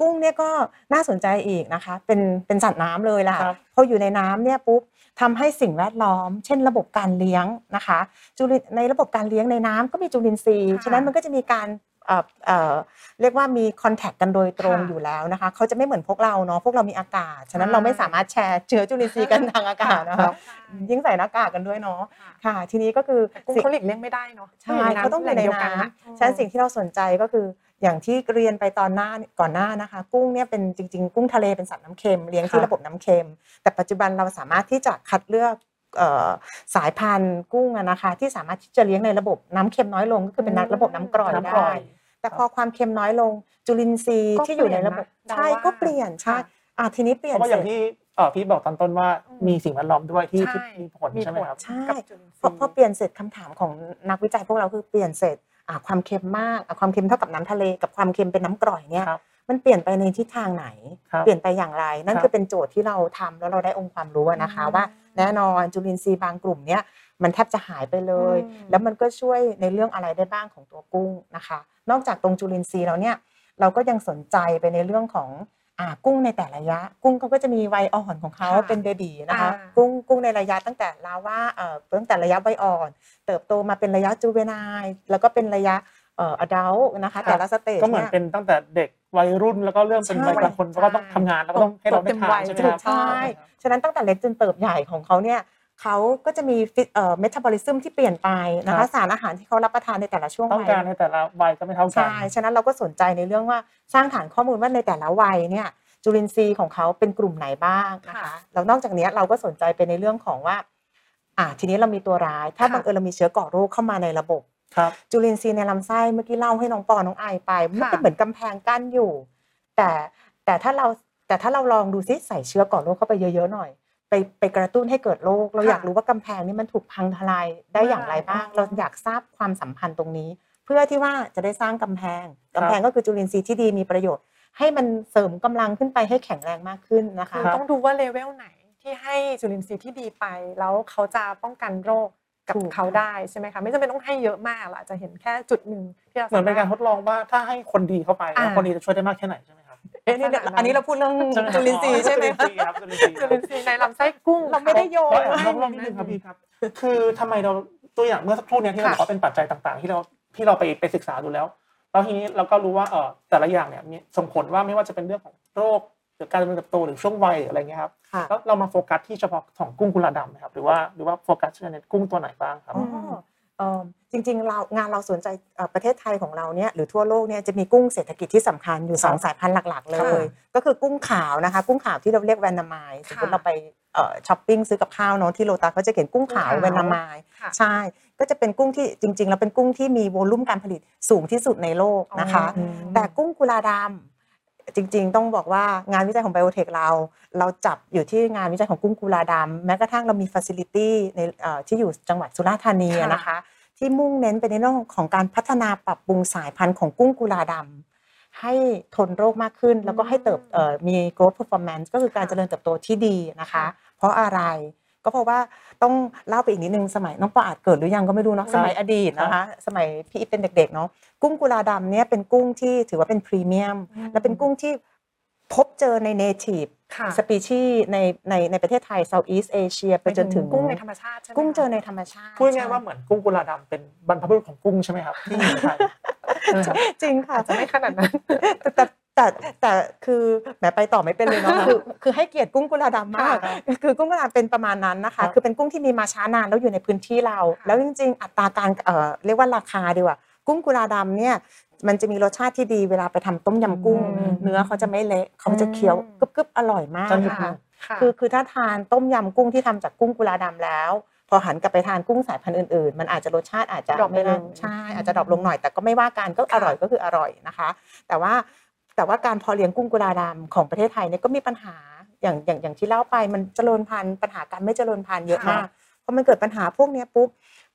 กกุ้งเนี่ยก็น่าสนใจอีกนะคะ เป็นเป็นสัตว์น้ำเลยล่ะครับพออยู่ในน้ำเนี่ยปุ๊บทำให้สิ่งแวดล้อม เช่น ระบบการเลี้ยงนะคะจุลินในระบบการเลี้ยงในน้ำก็มีจุลินทรีย์ค่ะฉะนั้นมันก็จะมีการ เอ่อเอ่อเรียกว่ามีคอนแทคกันโดยตรงค่ะอยู่แล้วนะคะเขาจะไม่เหมือนพวกเราเนาะพวกเรามีอากาศ ฉะนั้นใช่เราไม่สามารถแชร์เชื้อจุลินทรีย์กันทางอากาศนะครัคะบยิ่งใส่หน้ากากกันด้วยเนาะค่ะค่ะทีนี้ก็คือแต่กุ้งสิ่งเขาหลีกเลี่ยงไม่ได้เนาะใช่เขาต้องอยู่ในแหล่งเดียวกัน้อะำฉะนั้นสิ่งที่เราสนใจก็คืออย่างที่เรียนไปตอนหน้าก่อนหน้านะคะ กุ้งเนี่ยเป็นจริง ๆ กุ้งทะเลเป็นสัตว์น้ำเค็มเลี้ยงครัที่บระบบน้ำเค็ม แต่ปัจจุบันเราสามารถที่จะคัดเลือกเอ่อ สายพันธุ์กุ้งอะนะคะ ที่สามารถที่จะเลี้ยงในระบบน้ำเค็มน้อยลงก็คือเป็นระบบน้ำกร่อยน้ำกร่ได้อยแต่พอความเค็มน้อยลง จุลินทรีย์ก็ที่อยู่ในระบบเปลี่ยนนะใช่เดาว่าก็เปลี่ยนใช่ค่ะอะทีนี้เปลี่เพยนราะว่าอย่างเสร็จที่เอ่อพี่บอกตอนต้นว่าอืมมีสิ่งแวดล้อมด้วยที่ใช่ที่มีผลใช่ไหมครับใช่กับจุลินทพอรีย์พอเปลี่ยนเสร็จคำถามของนักวิจัยพวกเราคือเปลี่ยนเสร็จอะความเค็มมากอะความเค็มเท่ากับน้ำทะเลกับความเค็มเป็นน้ำกร่อยเนี่ยครับ มันเปลี่ยนไปในทิศทางไหนครับเปลี่ยนไปอย่างไร นั่นครับคือเป็นโจทย์ที่เราทำแล้วเราได้องค์ความรู้อะนะคะอืมว่าแน่นอนจุลินทรีย์บางกลุ่มเนี่ยมันแทบจะหายไปเลยอืมแล้วมันก็ช่วยในเรื่องอะไรได้บ้างของตัวกุ้งนะคะ นอกจากตรงจุลินทรีย์แล้วเนี่ยเราก็ยังสนใจไปในเรื่องของอ่ากุ้งในแต่ละระยะ กุ้งเขาก็จะมีวัยอ่อนของเขาค่ะเป็น baby นะคะอ่ากุ้งกุ้งในระยะตั้งแต่ larva เอ่อตั้งแต่ระยะวัยอ่อน เติบโตมาเป็นระยะจูเวนายแล้วก็เป็นระยะ เอ่อ adult นะคะครับแต่ละ stage ก็เหมือนเป็นตั้งแต่เด็กวัยรุ่นแล้วก็เริ่มเป็นใช่วัยกลางคนแล้วก็ต้องทำงานแล้วก็ต้องให้เราได้ทานใช่ไหมครับใช่ฉะนั้นตั้งแต่เล็กจนเติบใหญ่ของเขาเนี่ยเขาก็จะมีฟิเอ่อเมตาบอลิซึมที่เปลี่ยนไปนะครัคะบสารอาหารที่เขารับประทานในแต่ละช่วงต้องวัยการในแต่ละวัยก็ไม่เท่ากันใช่ฉะนั้นเราก็สนใจในเรื่องว่าสร้างฐานข้อมูลว่าในแต่ละวัยเนี่ยจุลินทรีย์ของเขาเป็นกลุ่มไหนบ้างนะคะค่ะแล้วนอกจากนี้เราก็สนใจไปในเรื่องของว่าอ่าทีนี้เรามีตัวร้าย ถ้าค่ะบังเอิญเรามีเชื้อก่อโรคเข้ามาในระบบครับ จุลินทรีย์ในลำไส้เมื่อกี้เล่าให้น้องปอน้องไอไปมันค่ะเป็นเหมือนกำแพงกั้นอยู่ แต่แต่ถ้าเราแต่ถ้าเราลองดูซิใส่เชื้อก่อโรคเข้าไปเยอะๆหน่อย ไปไปกระตุ้นให้เกิดโรคเราค่ะอยากรู้ว่ากำแพงนี้มันถูกพังทลายได้อย่างไรบ้างอ๋อเราอยากทราบความสัมพันธ์ตรงนี้ เพื่อที่ว่าจะได้สร้างกำแพงกำแพงก็คือจุลินทรีย์ที่ดีมีประโยชน์ ให้มันเสริมกำลังขึ้นไปให้แข็งแรงมากขึ้นนะคะคือต้องดูว่าเลเวลไหนที่ให้จุลินทรีย์ที่ดีไป แล้วเขาจะป้องกันโรค กับถูกเขาได้ใช่ไหมคะไม่จำเป็นต้องให้เยอะมากหรอกอาจจะเห็นแค่จุดหนึ่งที่เราเหมือนเป็นการทสมถดลองว่าถ้าให้คนดีเข้าไปแล้วอ่าคนดีจะช่วยได้มากแค่ไหนใช่ไหมครับเอ๊ะนี่เดี๋ยวอันนี้เราพูดเรื่องใช่ไหมคจุบลินทรีย์ใช่ไหมจุลินทรีย์ครับจุลินทรีย์จุลินทรีย์ในลำไส้กุ้งเราไม่ได้โยเพงราะแอบลองนิดนึงครับพี่ครับ คือทำไมเราตัวอย่างเมื่อสักครู่เนี้ที่เราบอกว่าเป็นปัจจัยต่าง ๆ ที่เราที่เราไปไปศึกษาดูแล้วแล้วทีนี้เราก็รู้ว่าเออแต่ละอย่างเนี่ยมีส่งผลว่าไม่ว่าจะเป็นเรื่องของโรคห รือการดำเนินเติบโตหรือช่วงวัยหรืออะไรเงี้ยครับค่ะแล้วเรามาโฟกัสที่เฉพาะของกุ้งกุลาดำนะครับหรือว่าหรือว่าโฟกัสในกุ้งตัวไหนบ้างครับอ๋อเอิ่มจริงๆเรางานเราสนใจเอ่อประเทศไทยของเราเนี่ยหรือทั่วโลกเนี่ยจะมีกุ้งเศรษฐกิจที่สำคัญอยู่สองครับสายพันธุ์หลัก ๆ เลยค่ะก็คือกุ้งขาวนะคะ กุ้งขาวที่เราเรียก vannamei สมมติค่ะเราไปเอ่อช้อปปิ้งซื้อกับข้าวเนาะที่โลตัสเขาจะเขียนกุ้งขาวกุ้งขาว vannamei ค่ะใช่ ก็จะเป็นกุ้งที่จริง ๆ แล้วเป็นกุ้งที่มี volume การผลิตสูงที่สุดในโลกนะคะอ๋อแต่กุ้งกุลาดำ จริง ๆ ต้องบอกว่างานวิจัยของไบโอเทคเรา เราจับอยู่ที่งานวิจัยของกุ้งกุลาดำแม้กระทั่งเรามีฟ a ซิลิตี้ในเอ่อที่อยู่จังหวัดสุราษฎร์ธานีอะค่ะนะคะ ที่มุ่งเน้นไปในเรื่องของการพัฒนาปรับปรุงสายพันธุ์ของกุ้งกุลาดำให้ทนโรคมากขึ้น แล้วก็ให้เติบเอ่อมี growth performance ก็คือการค่ะเจริญเติบโตที่ดีนะคะค่ะเพราะอะไร ก็เพราะว่าต้องเล่าไปอีกนิดนึงสมัยน้องปออาจเกิดหรือยังก็ไม่รู้เนาะครับสมัยอดีตนะคะ สมัยพี่อีฟเป็นเด็กๆเนาะกุ้งกุลาดำเนี่ยเป็นกุ้งที่ถือว่าเป็นพรีเมียมอืมและเป็นกุ้งที่พบเจอใน native ค่ะสปีชีส์ในในในประเทศไทย Southeast Asia ไปจนถึงกุ้งในธรรมชาติใช่ไหมกุ้งเจอในคะธรรมชาติพูดง่ายๆว่าเหมือนกุ้งกุลาดำเป็นบรรพบุรุษของกุ้งใช่ไหมครับที่อยู่ในไทยใช่ไหมครับจริงค่ะอาจจะไม่ขนาดนั้นแต่ แต่แต่แต่คือแหมไปต่อไม่เป็นเลยเนาะคือคือให้เกียรติกุ้งกุลาดำมากค่ะคือกุ้งกุลาเป็นประมาณนั้นนะครัคะบคือเป็นกุ้งที่มีมาช้านานแล้วอยู่ในพื้นที่เราค่ะแล้วจริง ๆ อัตราการเอ่อเรียกว่าราคาดีกว่ากุ้งกุลาดำเนี่ยมันจะมีรสชาติที่ดีเวลาไปทำต้มยำกุ้งอืมเนื้อเขาจะไม่เละเขาจะเคี้ยวกรึบๆอร่อยมากจะหนึบค่ะค่ะคือคือถ้าทานต้มยำกุ้งที่ทำจากกุ้งกุลาดำแล้ว พอหันกลับไปทานกุ้งสายพันธุ์อื่นๆ มันอาจจะรสชาติอาจจะ drop ไปไม่น่าลงใช่อาจจะ drop ลงหน่อยแต่ก็ไม่ว่ากันก็อร่อยก็คืออร่อยนะคะ แต่ว่า แต่ว่าการเพาะเลี้ยงกุ้งกุลาดำของประเทศไทยเนี่ยก็มีปัญหาอย่างอย่างอย่างที่เล่าไปมันเจริญพันธุ์ปัญหาการไม่เจริญพันธุ์เยอะมากพอมันเกิดปัญหาพวกเนี้ยปุ๊บ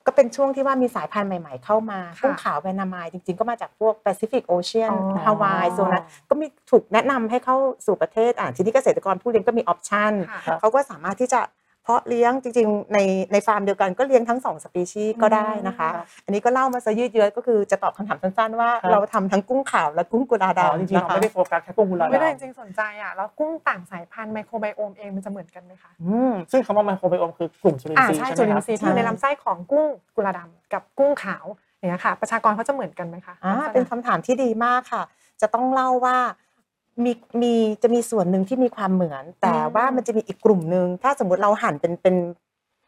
ก็เป็นช่วงที่ว่ามีสายพันธุ์ใหม่ ๆ เข้ามาค่ะกุ้งขาว vannamei จริง ๆ ก็มาจากพวก Pacific Ocean อ๋อฮาวายโซนนั้นก็มีถูกแนะนำให้เข้าสู่ประเทศอ่าทีนี้เกษตรกรผู้เลี้ยงก็มีออปชันค่ะครับเขาก็สามารถที่จะ เพราะเลี้ยงจริงๆ ในในฟาร์มเดียวกันก็เลี้ยงทั้งสองสปีชีส์ก็ได้นะคะครับอันนี้ก็เล่ามาซะยืดเยื้อก็คือจะตอบคำถามสั้นๆว่าครับเราทำทั้งกุ้งขาวและกุ้งกุลาอ๋อดำจริงๆเรานะคะไม่ได้โฟกัสแค่กุ้งกุลาไม่ได้ดำจริงๆสนใจอะแล้วกุ้งต่างสายพันธุ์ไมโครไบโอมเองมันจะเหมือนกันไหมคะอืมซึ่งคำว่าไมโครไบโอมคือกลุ่มจุลินอ่าทรีย์ใช่ใช่จุไหมลิคนรับทรีย์ที่อยู่ในลำไส้ของกุ้งกุลาดำกับกุ้งขาวอย่างเงี้ยค่ะ ประชากรเขาจะเหมือนกันไหมคะอ่าลักษณะเป็นคำถามที่ดีมากค่ะ จะต้องเล่าว่า มีมีจะมีส่วนหนึ่งที่มีความเหมือน แต่ว่ามันจะมีอีกกลุ่มหนึ่งถ้าสมมติเราหั่นเป็นเป็น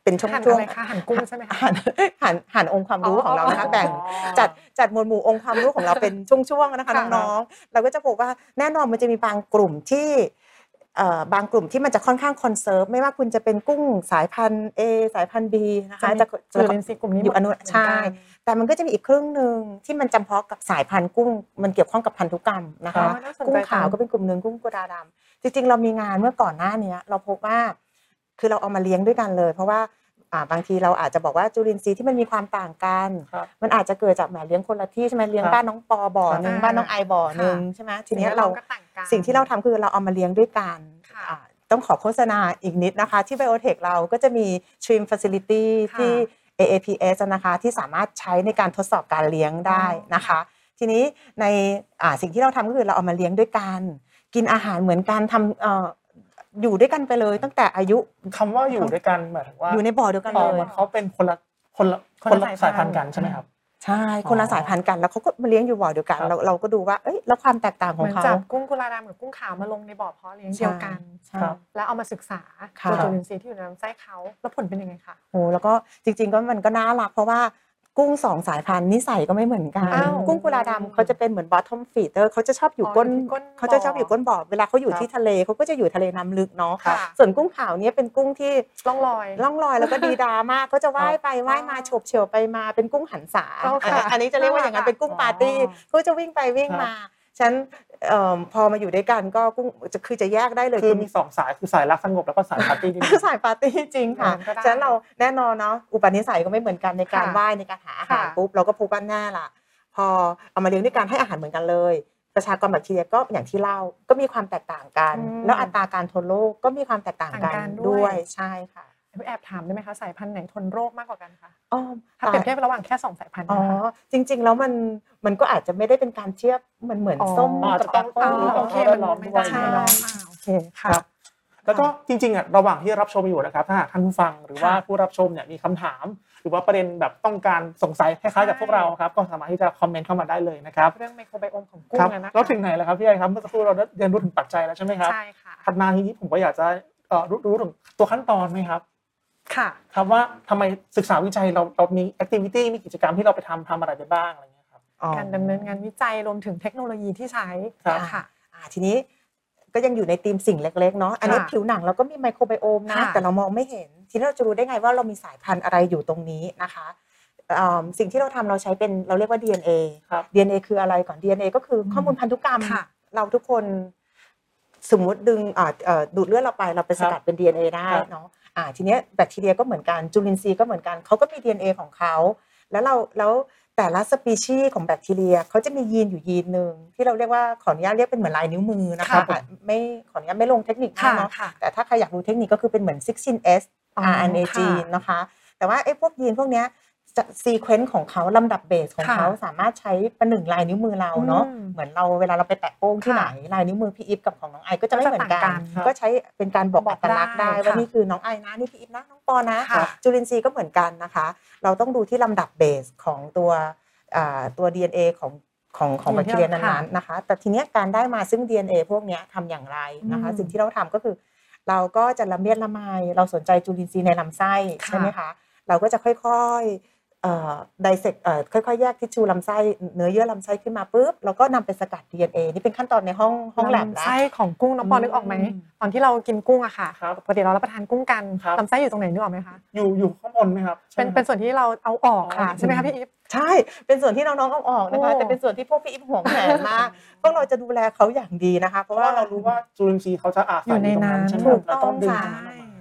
เป็นช่วงหั่นช่วอะงไรคะหั่นกุ้งใช่ไหมคะหั่นหั่นหั่นองค์ความรู้ของเรานะคะแบ่งอ๋อจัดจัดหมวดหมู่องค์ความรู้ของเราเป็นช่วงๆนะคะค่ะน้องๆเราก็จะพบว่าแน่นอนมันจะมีบางกลุ่มที่เอ่อบางกลุ่มที่มันจะค่อนข้างคอนเซิร์ฟไม่ว่าคุณจะเป็นกุ้งสายพันธุ์ A สายพันธุ์ B นะคะจะจะจุลินทรีย์กลุ่มนี้อยู่อนุเหมืกัใช่ แต่มันก็จะมีอีกครึ่งหนึ่งที่มันจำเพาะกับสายพันธุ์กุ้ง มันเกี่ยวข้องกับพันธุกรรมนะอ๋อคะน่าสนกุ้ใจงขาวจังก็เป็นกลุ่มหนึ่งกุ้งกุราดำจริง ๆ เรามีงานเมื่อก่อนหน้าเนี้ยเราพบว่า คือเราเอามาเลี้ยงด้วยกันเลย เพราะว่าอ่าบางทีเราอาจจะบอกว่าจุลินทรีย์ที่มันมีความต่างกัน ครับ มันอาจจะเกิดจากแหมเลี้ยงคนละที่ใช่ไหมเลี้ยงครับบ้านน้องปอบ่อหนึ่งอ่าบ้านน้องไอบ่อหนึ่งค่ะใช่ไหมทีเนี้ยเรา ก็ต่างกัน สิ่งที่เราทำคือเราเอามาเลี้ยงด้วยกันค่ะ อ่าต้องขอโฆษณาอีกนิดนะคะ ที่ Biotech เราก็จะมี Trim Facility ค่ะที่ AAPS นะคะที่สามารถใช้ในการทดสอบการเลี้ยงได้นะคะ ทีนี้ในอ่าสิ่งที่เราทำก็คือเราเอามาเลี้ยงด้วยกัน กินอาหารเหมือนกันทำเอ่ออยู่ด้วยกันไปเลยตั้งแต่อายุคำว่าอยู่ด้วยกันหมายถึงว่าอยู่ในบ่อเดียวกันต่เลอยมันเขาเป็นคนละคนละคคนนละละสาสายยพัพันนธุ์ธุ์กันใช่ไหมครับ ใช่คนละอ๋อสายพันธุ์กันแล้วเขาก็มาเลี้ยงอยู่บ่อเดียวกันครับเราเราก็ดูว่าเอ้ยแล้วความแตกต่างขเหองมือนเขาจับกุ้งกุลาดำกับกุ้งขาวมาลงในบ่อเพาะเลี้ยงเดียวกันใช่ครับแล้วเอามาศึกษาค่ะตัวจุลินทรีย์ที่อยู่ในลำไส้เขาแล้วผลเป็นยังไงคะโอ้แล้วก็จริง ๆ ก็มันก็น่ารักเพราะว่า กุ้งสองสายพันธุ์นิสัยก็ไม่เหมือนกัน อ้าวกุ้งกุลาดำเขาจะเป็นเหมือน bottom feeder เขาจะชอบอยู่อ๋อก้นอยู่ที่ก้นเขาจะชอบอยู่ก้นบ่อเวลาเขาอยู่ครับที่ทะเลเขาก็จะอยู่ทะเลน้ำลึกเนาะค่ะ ส่วนกุ้งขาวเนี่ยเป็นกุ้งที่ร่องรอย ล่องลอยแล้วก็ดีดามาก ก็จะว่ายไปว่ายมาอ๋อโฉบเฉี่ยวไปมาเป็นกุ้งหันษาอ๋อค่ะอันนี้จะเรียกว่าอย่างนั้นเป็นกุ้งปาร์ตี้อ๋อเขาจะวิ่งไปวิ่งมา ฉะนันเอิ่มพอมาอยู่ด้วยกันก็กุ้งจะคือจะแยกได้เลยคือมีสองสายคือสายรักสงบแล้วก็สายปาร์ตี้จริงสายปาร์ตี้จริงค่ะเหมือนก็ได้ฉะนั้นเราแน่นอนเนาะอุปนิสัยก็ไม่เหมือนกันในการค่ะว่ายในการหาอาหารค่ะปุ๊บเราก็พบว่าแน่ละพอเอามาเลี้ยงด้วยการให้อาหารเหมือนกันเลย ประชากรแบคทีเรียก็อย่างที่เล่าก็มีความแตกต่างกันอืมแล้วอัตราการทนโรคก็มีความแตกต่างกันต่างกันด้ด้ววยยใช่ค่ะ แอบถามได้ไหมคะสายพันธุ์ไหนทนโรคมากกว่ากันคะอ๋อถ้าเปรียบเทียบระหว่างแค่สองสายพันธุ์อ๋อนะคะจริง ๆ แล้วมันมันก็อาจจะไม่ได้เป็นการเทียบมันเหมือนอ๋อส้มอาจกับจะต้องแอปต้เปิ้องลรู้โอเคแวมันดล้อมไม่ด้วยได้ใช่อ่าโอเคค่ะครับแล้วก็จริงๆอะระหว่างที่รับชมอยู่นะครับถ้าหากท่านผู้ฟังหรือว่าค่ะผู้รับชมเนี่ยมีคำถาม หรือว่าประเด็นแบบต้องการสงสัยคล้ายๆกับใช่พวกเราครับก็สามารถที่จะคอมเมนต์เข้ามาได้เลยนะครับเรื่องไมโครไบโอมของกุ้คงรับอะนะคะแล้วถึงไหนแล้วครับพี่ไอครับเมื่อสักครู่เราได้เรียนรู้ถึงปัจจัยแล้วใช่ไหมครับใช่ค่ะถัดมาทีนี้ผมก็อยากจะเอ่อรู้รู้ถึงตัวขั้นตอนไหมครับ ค่ะครับว่าทำไมศึกษาวิจัยเราเรามี activity มีกิจกรรมที่เราไปทำทำอะไรไปบ้างอะไรเงี้ยครับอ๋อการดำเนินงานวิจัยรวมถึงเทคโนโลยีที่ใช้ครับค่ะอ่าทีนี้ก็ยังอยู่ในธีมสิ่งเล็กๆเนาะอันนี้ค่ะผิวหนังเราก็มี microbiome นะค่ะแต่เรามองไม่เห็น ทีนี้เราจะรู้ได้ไงว่าเรามีสายพันธุ์อะไรอยู่ตรงนี้นะคะอ่าสิ่งที่เราทำเราใช้เป็นเราเรียกว่า DNA ครับ DNA คืออะไรก่อน DNA ก็คือข้อมูลพันธุกรรมค่ะเราทุกคนสมมุติดึงอ่าเอ่อดูดเลือดเราไปเราไปสกัดเป็น DNA ได้ครับเนาะ อ่าทีเนี้ยแบคทีเรียก็เหมือนกันจุลินทรีย์ก็เหมือนกันเขาก็มี DNA ของเขาแล้วเราแล้วแต่ละสปีชีส์ของแบคทีเรียเขาจะมียีนอยู่ยีนหนึ่งที่เราเรียกว่าขออนุญาตเรียกเป็นเหมือนลายนิ้วมือนะคะค่ะอะไม่ขออนุญาตไม่ลงเทคนิคมากค่ะเนาะค่ะแต่ถ้าใครอยากรู้เทคนิคก็คือเป็นเหมือน 16S อ๋อ rRNA ค่ะ gene นะคะ แต่ว่าไอ้พวกยีนพวกเนี้ย sequence ของเขาลำดับเบสของค่ะเขาสามารถใช้ประหนึ่งลายนิ้วมือเราเนาะอืมเหมือนเราเวลาเราไปแตะโป้งที่ค่ะไหนลายนิ้วมือพี่อีฟกับของน้องไอก็จะไม่เหมือนกัน ก็จะต่างกันก็ใช้เป็นการบอกบออักตลักษณ์ได้ได้ว่าค่ะนี่คือน้องไอนะนี่พี่อีฟนะน้องปอนะค่ะจุลินทรีย์ก็เหมือนกันนะคะ เราต้องดูที่ลำดับเบสของตัวอ่าตัว DNA ของของของอแบย่างคที่ทีเรียเรานั้นๆนะคะ แต่ทีเนี้ยการได้มาซึ่ง DNA พวกเนี้ยทำอย่างไรนะคะอืมสิ่งที่เราทำก็คือ เราก็จะละเมียดละไมเราสนใจจุลินทรีย์ในลำไส้ค่ะใช่ไหมคะเราก็จะค่อยๆเอ่อ ไดเซกเอ่อค่อยๆ แยกทิชชูลำไส้เนื้อเยื่อลำไส้ขึ้นมาปุ๊บเราก็นำไปสกัด DNA นี่เป็นขั้นตอนในห้องห้องแลบลำแล้วไส้ของกุ้งน้องปออืมนึกออกไหมตอนที่เรากินกุ้งอะค่ะครับปกติเรารับประทานกุ้งกันครับลำไส้อยู่ตรงไหนนึกออกไหมคะอยู่อยู่ข้างบนไหมครับใช่เป็นไหมเป็นส่วนที่เราเอาออกค่ะอ๋อใช่ไหมคะพี่อีฟใช่เป็นส่วนที่น้องๆเอาออกนะคะโอ้แต่เป็นส่วนที่พวกพี่อิฟห่วงแหนมากพวกเราจะดูแลเขาอย่างดีนะคะ เพเพราะราะว่าว่าเรารู้ว่าจุลินทรีย์เขาจะอาศัยอยู่ตรงนั้นใช่ไหมถูกเราต้ต้อองงดึงค่ะ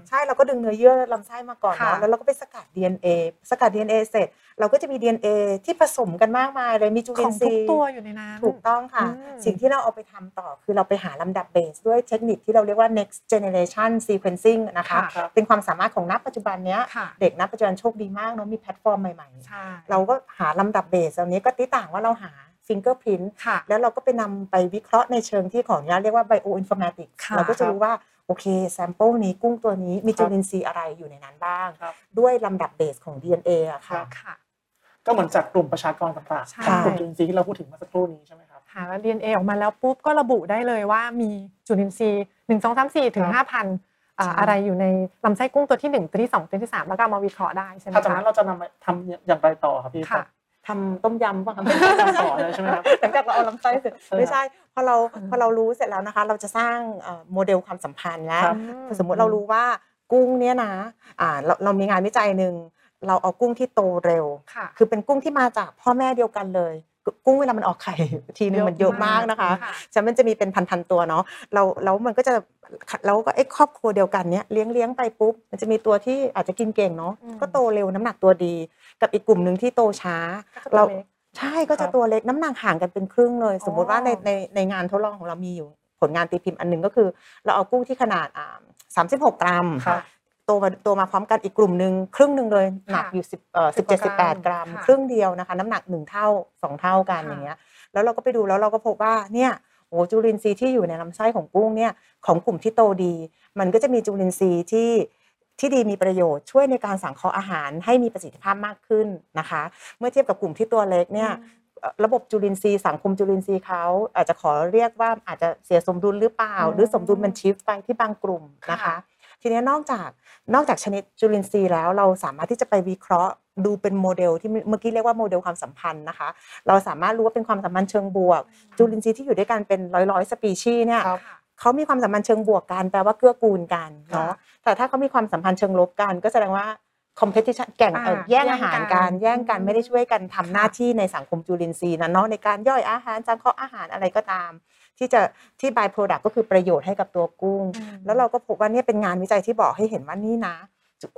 ตรงนั้นออกมาใช่เราก็ดึงเนื้อเยื่อลำไส้มาก่อนค่ะเนาะแล้วเราก็ไปสกัด DNA สกัด DNA เสร็จ เราก็จะมี DNA ที่ผสมกันมากมายเลยมีจุขลิอนงททุรีกย์ตัวอยู่ในนั้นถูกต้องค่ะอืมสิ่งที่เราเอาไปทำต่อคือเราไปหาลำดับเบสด้วยเทคนิคที่เราเรียกว่า next generation sequencing นะคะค่ะเป็นความสามารถของนักปัจจุบันเนี้ยค่ะเด็กนักปัจจุบันโชคดีมากเนาะมีแพลตฟอร์มใหม่ใช่ๆเราก็หาลำดับเบสตรงนี้ก็ที่ต่างว่าเราหา fingerprint ค่ะแล้วเราก็ไปนำไปวิเคราะห์ในเชิงที่ของนี้เรียกว่า bioinformatics ค่ะเราก็จะรู้ว่า โอเค sample นี้กุ้งตัวนี้มีจุลินทรีย์อะไรอยู่ในนั้นบ้าง ครับ ด้วยลำดับเบสของ DNA อะค่ะ ค่ะ ก็เหมือนจากกลุ่มประชากรต่างใช่ๆกลุ่มจุลินทรีย์ที่เราพูดถึงเมื่อสักครู่นี้ใช่ไหมครับ หา DNA ออกมาแล้วปุ๊บก็ระบุได้เลยว่ามีจุลินทรีย์หนึ่งสองสามสี่ถึงครับห้าพันอ่าใช่ อะไรอยู่ในลำไส้กุ้งตัวที่หนึ่งตัวที่สองตัวที่สามแล้วก็เอามาวิเคราะห์ได้ใช่ไหมถ้าจากคะ นั้นเราจะนำไปทำอย่างไรต่อครับพี่ค่ะ ทำต้มยำป่ะคะทำต่อเลยใช่ไหมครับหลังจากเราเอาลำไส้เสร็จใช่ไม่ใช่พอเราอืมพอเรารู้เสร็จแล้วนะคะ เราจะสร้างเอ่อโมเดลความสัมพันธ์แล้วครับสมมุติเรารู้ว่ากุ้งเนี่ยนะอ่าเราเรามีงานวิจัยหนึ่งเราเอากุ้งที่โตเร็วค่ะคือเป็นกุ้งที่มาจากพ่อแม่เดียวกันเลย กุ้งเวลามันออกไข่ทีนึงมันเยอะมากนะคะค่ะฉะนันมันจะมีเป็นพันๆตัวเนาะเราแล้วมันก็จะแล้วก็ไอ้ครอบครัวเดียวกันเนี้ยเลี้ยงเลี้ยงไปปุ๊บ มันจะมีตัวที่อาจจะกินเก่งเนาะอืมก็โตเร็วน้ำหนักตัวดี กับอีกกลุ่มหนึ่งที่โตช้าก็จะตัวเราเล็กใช่ก็ครัจะบตัวเล็กน้ำหนักห่างกันเป็นครึ่งเลย สมมุติว่าในอ๋อในในงานทดลองของเรามีอยู่ผลงานตีพิมพ์อันหนึงก็คือ เราเอากุ้งที่ขนาดอ่าสามสิบหกกรัมครับ โตมาโตมาพร้อมกันอีกกลุ่มหนึ่งครึ่งหนึ่งเลยหนักอยู่สิบเอ่อสิบเจ็ดสิบแปดกรัมค่ะครึ่งเดียวนะคะ น้ำหนักหนึ่งเท่าสองเท่ากันค่ะอย่างเงี้ยแล้วเราก็ไปดูแล้วเราก็พบว่าเนี่ยโอ้จุลินทรีย์ที่อยู่ในลำไส้ของกุ้งเนี่ยของกลุ่มที่โตดี มันก็จะมีจุลินทรีย์ที่ที่ดีมีประโยชน์ช่วยในการสังเคราะห์อาหารให้มีประสิทธิภาพมากขึ้นนะคะ เมื่อเทียบกับกลุ่มที่ตัวเล็กเนี่ยเอ่อระบบจุลินทรีย์สังคมจุลินทรีย์เขาอาจจะขอเรียกว่าอาจจะเสียสมดุลหรือเปล่าอืมหรือสมดุลมัน shift ไปที่บางกลุ่มนะคะค่ะ ทีนี้นอกจากนอกจากชนิดจุลินทรีย์แล้วเราสามารถที่จะไปวิเคราะห์ดูเป็นโมเดลที่เมื่อกี้เรียกว่าโมเดลความสัมพันธ์นะคะ เราสามารถรู้ว่าเป็นความสัมพันธ์เชิงบวก จุลินทรีย์ที่อยู่ด้วยกันเป็นร้อยร้อยๆสปีชีส์เนี่ยครับค่ะเขามีความสัมพันธ์เชิงบวกกันแปลว่าเกื้อกูลกันเนาะค่ะแต่ถ้าเขามีความสัมพันธ์เชิงลบกัน ก็แสดงว่า competition แข่งอ่าเอ่อแย่งแย่งอาหารกักันนแย่งกันอืมไม่ได้ช่วยกันทำค่ะหน้าที่ในสังคมจุลินทรีย์นะเนาะในการย่อยอาหารสังเคราะห์อาหารอะไรก็ตาม ที่จะที่ by product ก็คือประโยชน์ให้กับตัวกุ้งอืมแล้วเราก็พบว่าเนี่ยเป็นงานวิจัยที่บอกให้เห็นว่านี่นะ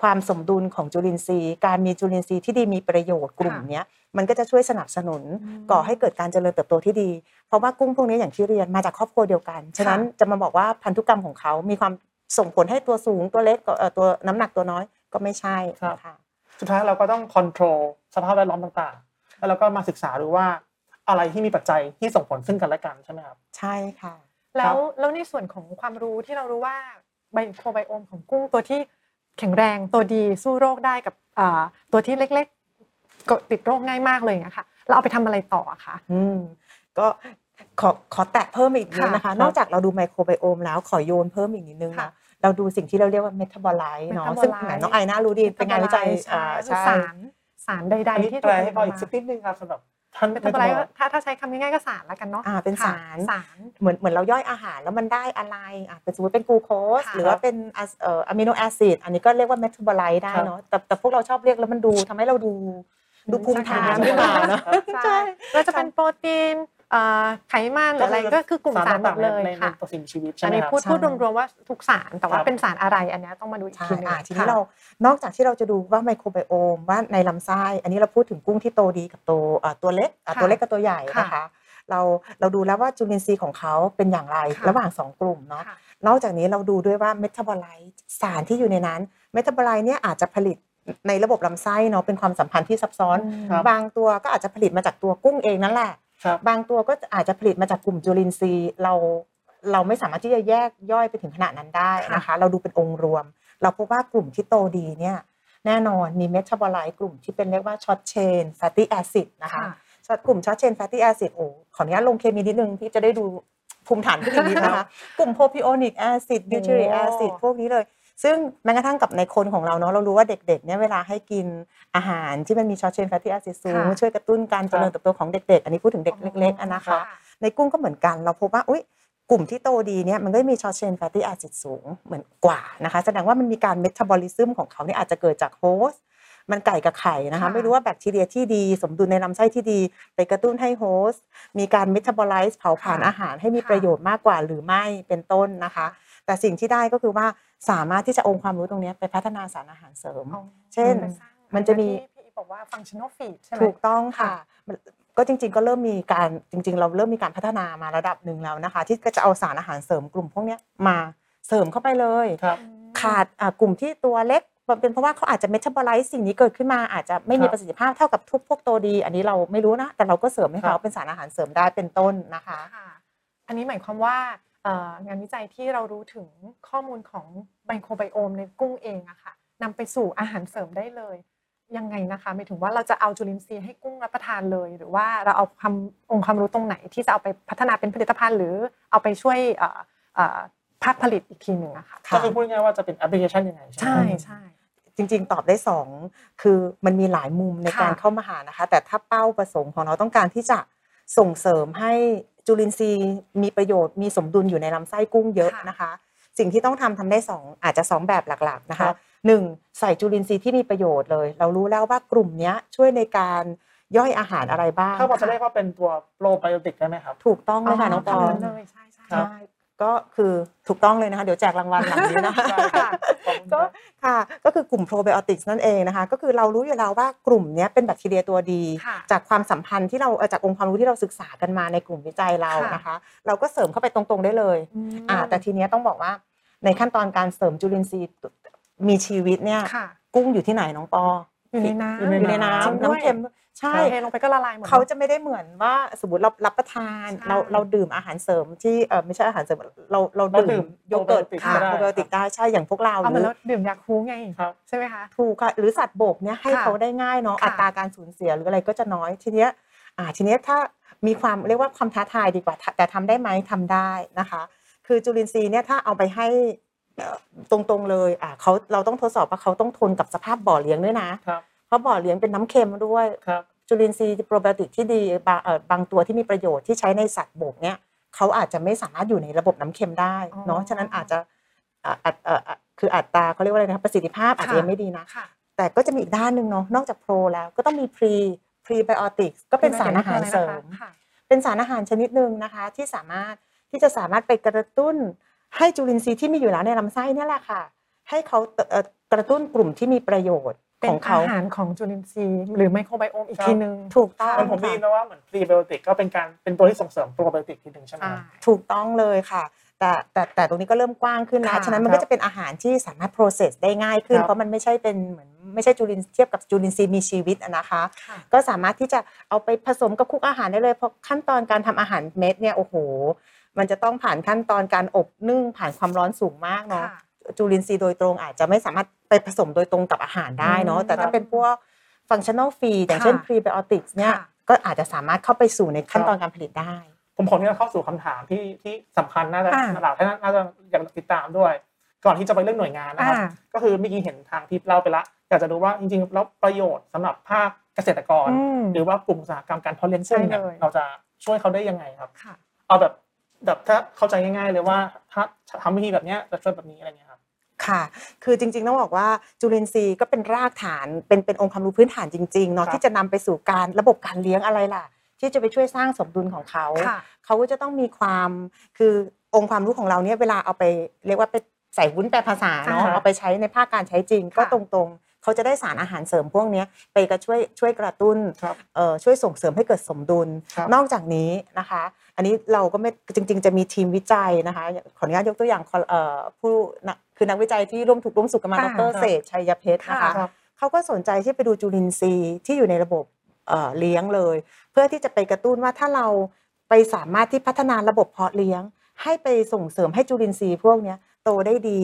ความสมดุลของจุลินทรีย์ การมีจุลินทรีย์ที่ดีมีประโยชน์กลุ่มค่ะเนี้ยมันก็จะช่วยสนับสนุนอืมก่อให้เกิดการเจริญเติบโตที่ดี เพราะว่ากุ้งพวกนี้อย่างที่เรียนมาจากครอบครัวเดียวกันฉะนั้นจะมาบอกว่าพันธุกรรมของเขา มีความส่งผลให้ตัวสูงตัวเล็กก็เอ่อตัวน้ำหนักตัวน้อยก็ไม่ใช่ครับนะคะสุดท้ายเราก็ต้องค o n t r o l สภาพแวดล้อมต่างๆ แล้วเราก็มาศึกษาดูว่า อะไรที่มีปัจจัยที่ส่งผลซึ่งกันและกันใช่ไหมครับ ใช่ค่ะ แล้วแล้วในส่วนของความรู้ที่เรารู้ว่าไบโครไบโอมของกุ้งตัวที่แข็งแรงตัวดีสู้โรคได้กับอ่าตัวที่เล็กๆก็ติดโรคง่ายมากเลยนะคะเราเอาไปทำอะไรต่ออะคะอืมก็ขอขอแตะเพิ่มอีกนิดนะคะค่ะนอกจากเราดู microbiome แล้วขอโยนเพิ่มอีกนิดนึงค่ะนะเราดูสิ่งที่เราเรียกว่า metabolite เนาะ metabolite ซึ่งแหมน้องไอน่ารู้ดีเป็นงานวิจัยใช่อ่าคือใช่สารสารใดอันนี้ๆที่แปลให้ฟังอีกสักนิดนึงครับสำหรับ ท่าน metabolite ถ้าถ้าใช้คำง่ายๆก็สารแล้วกันเนาะอ่าเป็นค่ะสารสารเหมือนเหมือนเราย่อยอาหารแล้วมันได้อะไรอะเป็นสมมติเป็นกลูโคสค่ะหรือว่าเป็นอะเอ่อ amino acid อันนี้ก็เรียกว่า metabolite ได้เนาะแต่แต่พวกเราชอบเรียกแล้วมันดูทำให้เราดูดูภูมิฐานขึ้นมาเนาะใช่แล้วจะเป็นโปรตีนเอ่อ ไขมันหรืออะไรก็คือกลุ่มสารหมดเลยในในค่ะตัวสิ่งมีชีวิตใช่อันไหมนี้ครับพูดใช่พูดรวมๆว่าทุกสารแต่ว่าครับเป็นสารอะไรอันเนี้ยต้องมาดูอีกใช่ทีหนึงอ่าทีนี้ค่ะเรานอกจากที่เราจะดูว่าไมโครไบโอมว่าในลำไส้ อันนี้เราพูดถึงกุ้งที่โตดีกับโตอ่าตัวเล็กอ่าค่ะตัวเล็กกับตัวใหญ่ค่ะนะคะเราเราดูแล้วว่าจุลินทรีย์ของเขาเป็นอย่างไรค่ะระหว่างสองกลุ่มเนาะค่ะนอกจากนี้เราดูด้วยว่าเมตาบอไลต์สารที่อยู่ในนั้นmetabolite เนี่ยอาจจะผลิตในระบบลำไส้เนาะเป็นความสัมพันธ์ที่ซับซ้อนครับบางตัวก็อาจจะผลิตมาจากตัวกุ้งเองนั่นแหละครั บบางตัวก็อาจจะผลิตมาจากกลุ่มจุลินทรีย์เราเราไม่สามารถที่จะแยกย่อยไปถึงขนาดนั้นได้นะคะ เราดูเป็นองค์รวม เราพบว่ากลุ่มที่โตดีเนี่ยแน่นอนมี metabolite กลุ่มที่เป็นเรียกว่า short chain fatty acid นะคะค่ะ short กลุ่ม short chain fatty acid โอ้ขออนุญาตลงเคมีนิดนึงพี่จะได้ดูภูมิฐานขึ้นอีกนิดนะคะ กลุ่ม propionic acid butyric acid พวกนี้เลย ซึ่งแม้กระทั่งกับในคนของเราเนาะเรารู้ว่าเด็กๆเนี่ยเวลาให้กินอาหารที่มันมี short chain fatty acid สูงค่ะช่วยกระตุ้นการเจริญเติบโตของเด็กๆ อันนี้พูดถึงเด็กเล็กๆอะนะคะ ในกุ้งก็เหมือนกันเราพบว่าอุ้ยกลุ่มที่โตดีเนี่ยมันก็มี short chain fatty acid สูงเหมือนกันนะคะแสดงว่ามันมีการเมตาบอลิซึมของเขาเนี่ยอาจจะเกิดจาก host มันไก่กับไข่นะคะค่ะไม่รู้ว่าแบคทีเรียที่ดี สมดุลในลำไส้ที่ดี ไปกระตุ้นให้โฮสต์มีการเมตาบอลิซ์เผาผลาญค่ะอาหารให้มีค่ะประโยชน์มากกว่าหรือไม่เป็นต้นนะคะ แต่แต่สิ่งที่ได้ก็คือว่าสามารถที่จะองค์ความรู้ตรงเนี้ยไปพัฒนาสารอาหารเสริมอ๋อเช่นไปสร้างมันจะมีที่พี่อีบอกว่า functional feed ใช่ไหมถูกต้องค่ะค่ะมันก็จริงๆก็เริ่มมีการจริง ๆ เราเริ่มมีการพัฒนามาระดับหนึ่งแล้วนะคะ ที่ก็จะเอาสารอาหารเสริมกลุ่มพวกเนี้ยมาเสริมเข้าไปเลยครับขาดอะกลุ่มที่ตัวเล็กเป็นเพราะว่าเขาอาจจะเมตาบอไลซ์สิ่งนี้เกิดขึ้นมาอาจจะไม่มีครับประสิทธิภาพเท่ากับทุกพวกตัวดี อันนี้เราไม่รู้นะ แต่เราก็เสริมให้ครัเขาบเป็นสารอาหารเสริมได้เป็นต้นนะคะค่ะอันนี้หมายความว่าเอ่อ งานวิจัยที่เรารู้ถึงข้อมูลของไบโครไบโอมในกุ้งเองอะค่ะนำไปสู่อาหารเสริมได้เลย ยังไงนะคะหมายถึงว่าเราจะเอาจุลินทรีย์ให้กุ้งรับประทานเลย หรือว่าเราเอาความองค์ความรู้ตรงไหนที่จะเอาไปพัฒนาเป็นผลิตภัณฑ์ หรือเอาไปช่วยเอ่อเอ่อภาคผลิตอีกทีหนึ่งอะค่ะค่ะก็คือพูดง่ายๆว่าจะเป็นแอปพลิเคชันยังไงใช่ไหมใช่ครับใช่จริง ๆ ตอบได้สองคือมันมีหลายมุมในค่ะการเข้ามาหานะคะ แต่ถ้าเป้าประสงค์ของเราต้องการที่จะส่งเสริมให้ จุลินทรีย์มีประโยชน์มีสมดุลอยู่ในลำไส้กุ้งเยอะนะคะ สิ่งที่ต้องทำทำได้สองอาจจะสองแบบหลักๆนะครัคะบหนึ่งใส่จุลินทรีย์ที่มีประโยชน์เลย เรารู้แล้วว่ากลุ่มเนี้ยช่วยในการย่อยอาหารอะไรบ้างถ้าพอจะเรียกว่าเป็นตัวโปรไบโอติกได้ไหมครับ ถูกต้องเลยค่ะน้องปอทำนั้นเลยใช่ใช่ครับใช่ ก็คือถูกต้องเลยนะคะ เดี๋ยวแจกรางวัลหลังนี้นะคะใช่ครับขอบคุณคก็รับค่ะก็คือกลุ่มโปรไบโอติกส์นั่นเองนะคะ ก็คือเรารู้อยู่แล้วว่ากลุ่มเนี้ยเป็นแบคทีเรียตัวดีค่ะจากความสัมพันธ์ที่เราเอ่อจากองค์ความรู้ที่เราศึกษากันมาในกลุ่มวิจัยเราค่ะนะคะ เราก็เสริมเข้าไปตรงๆได้เลยอืมอ่าแต่ทีเนี้ยต้องบอกว่าในขั้นตอนการเสริมจุลินทรีย์มีชีวิตเนี่ยค่ะกุ้งอยู่ที่ไหนน้องปออยู่ในน้ำอยู่ในอยู่ในน้ำจริงด้วยน้ำเค็ม ใช่เทลงไปก็ละลายหมดเขาจะไม่ได้เหมือนว่าสมมติเรารับประทานใช่เราเราดื่มอาหารเสริมที่เออไม่ใช่อาหารเสริมเราเราเราดื่ดื่มมโยเกิร์ต probiotic ค่ะก็ได้โปรไบโอติกได้ใช่อย่างพวกเราเอาหมารือแล้วดื่มยาคูไงครับใช่ไหมคะถูกค่ะหรือสัตว์บกเนี่ยให้ค่ะเขาได้ง่ายเนาะค่ะอัตราการสูญเสียหรืออะไรก็จะน้อยทีเนี้ยอ่าทีเนี้ยถ้ามีความเรียกว่าความท้าทายดีกว่าถ้าแต่ทำได้ไหมทำได้นะคะ คือจุลินทรีย์เนี่ยถ้าเอาไปให้เอ่อตรงๆเลยอ่าเขาเราต้องทดสอบว่าเขาต้องทนกับสภาพบ่อเลี้ยงด้วยนะครับ เพราะบ่อเลี้ยงเป็นน้ำเค็มด้วยครับจุลินทรีย์โปรไบโอติกที่ดีบางเอ่อบางตัวที่มีประโยชน์ที่ใช้ในสัตว์บกเนี่ยเขาอาจจะไม่สามารถอยู่ในระบบน้ำเค็มได้อ๋อเนาะฉะนั้นอาจจะอ่าอัดเอ่ออะคืออัตราเขาเรียกว่าอะไรนะครับประสิทธิภาพอาจจะยังไม่ดีนะค่ะแต่ก็จะมีอีกด้านหนึ่งเนาะนอกจากโปรแล้วก็ต้องมีพรีพรีไบโอติกก็เป็นสารอาหารเสริมค่ะเป็นสารอาหารชนิดหนึ่งนะคะที่สามารถที่จะสามารถไปกระตุ้นให้จุลินทรีย์ที่มีอยู่แล้วในลำไส้เนี่ยแหละค่ะ ให้เขาเอ่อกระตุ้นกลุ่มที่มีประโยชน์เป็ ขนองเขาอาหารของจุลินทรีย์หรือไมโครไบโอมอีกครับทีนึง ถูกต้องมันผมได้ยินมาว่าเหมือนพรีไบโอติกก็เป็นการเป็นตัวที่ส่งเสริมโปรไบโอติกทีหนึ่งใช่ไหมอ่าครับถูกต้องเลยค่ะแต่แต่แต่ตรงนี้ก็เริ่มกว้างขึ้นแล้วค่ะฉะนั้นมันครัก็บจะเป็นอาหารที่สามารถ process ได้ง่ายขึ้นครับเพราะมันไม่ใช่เป็นเหมือนไม่ใช่จุลินเทียบกับจุลินทรีย์มีชีวิตอะนะคะค่ะก็สามารถที่จะเอาไปผสมกับคุกอาหารได้เลย เพราะขั้นตอนการทำอาหารเม็ดเนี่ยโอ้โห มันจะต้องผ่านขั้นตอนการอบนึ่งผ่านความร้อนสูงมากเนาะค่ะ จุลินทรีย์โดยตรงอาจจะไม่สามารถไปผสมโดยตรงกับอาหารได้เนาะอืมแต่ถ้าเป็นพวกฟังชั่น a ลฟีดอย่างเช่นค่ะพรีไบโอติกส์เนี่ยค่ะก็อาจจะสามารถเข้าไปสู่ในขั้นตอนการผลิตได้ ผมขออนุญาตเข้าสู่คำถามที่ที่สำคัญน่าจะอ่าหลายท่านน่าจะอยากติดตามด้วย ก่อนที่จะไปเรื่องหน่วยงานนะครับอ่าก็คือเมื่อกี้เห็นทางทิปเล่าไปละอยากจะดูว่าจริงๆแล้วประโยชน์สำหรับภาคเกษตรกรอืมหรือว่ากลุ่มอุตสาหกรรมการเพาะเลี้ยงกุ้งเนี่ยใช่เลยเราจะช่วยเขาได้ยังไงครับค่ะเอาแบบแบบถ้าเข้าใจง่าย ๆ เลยว่าถ้าทำวิธีแบบเนี้ยจะช่วยแบบนี้อะไรเงี้ย ครับค่ะ คือจริงๆต้องบอกว่าจุลินทรีย์ก็เป็นรากฐานเป็นเป็นองค์ความรู้พื้นฐานจริงๆเนาะครับที่จะนำไปสู่การระบบการเลี้ยงอะไรล่ะ ที่จะไปช่วยสร้างสมดุลของเขาค่ะเขาก็จะต้องมีความคือองค์ความรู้ของเราเนี่ยเวลาเอาไปเรียกว่าไปใส่วุ้นแปลภาษาเนาะอ่าฮะเอาไปใช้ในภาคการใช้จริงก็ค่ะตรงๆ เขาจะได้สารอาหารเสริมพวกเนี้ยไปก็ช่วยช่วยกระตุ้นครับเอ่อช่วยส่งเสริมให้เกิดสมดุลครับนอกจากนี้นะคะ อันนี้เราก็ไม่จริง ๆ จะมีทีมวิจัยนะคะขออนุญาตยกตัวอย่างเอ่อผู้นักคือนักวิจัยที่ร่วมถูกร่วมสุขกันมาดค่ะรเศรษฐ์ชัยเพชรนะคะครับเขาก็สนใจที่ไปดูจุลินทรีย์ที่อยู่ในระบบเอ่อเลี้ยงเลย เพื่อที่จะไปกระตุ้นว่าถ้าเราไปสามารถที่พัฒนาระบบเพาะเลี้ยง ให้ไปส่งเสริมให้จุลินทรีย์พวกเนี้ยโตได้ดี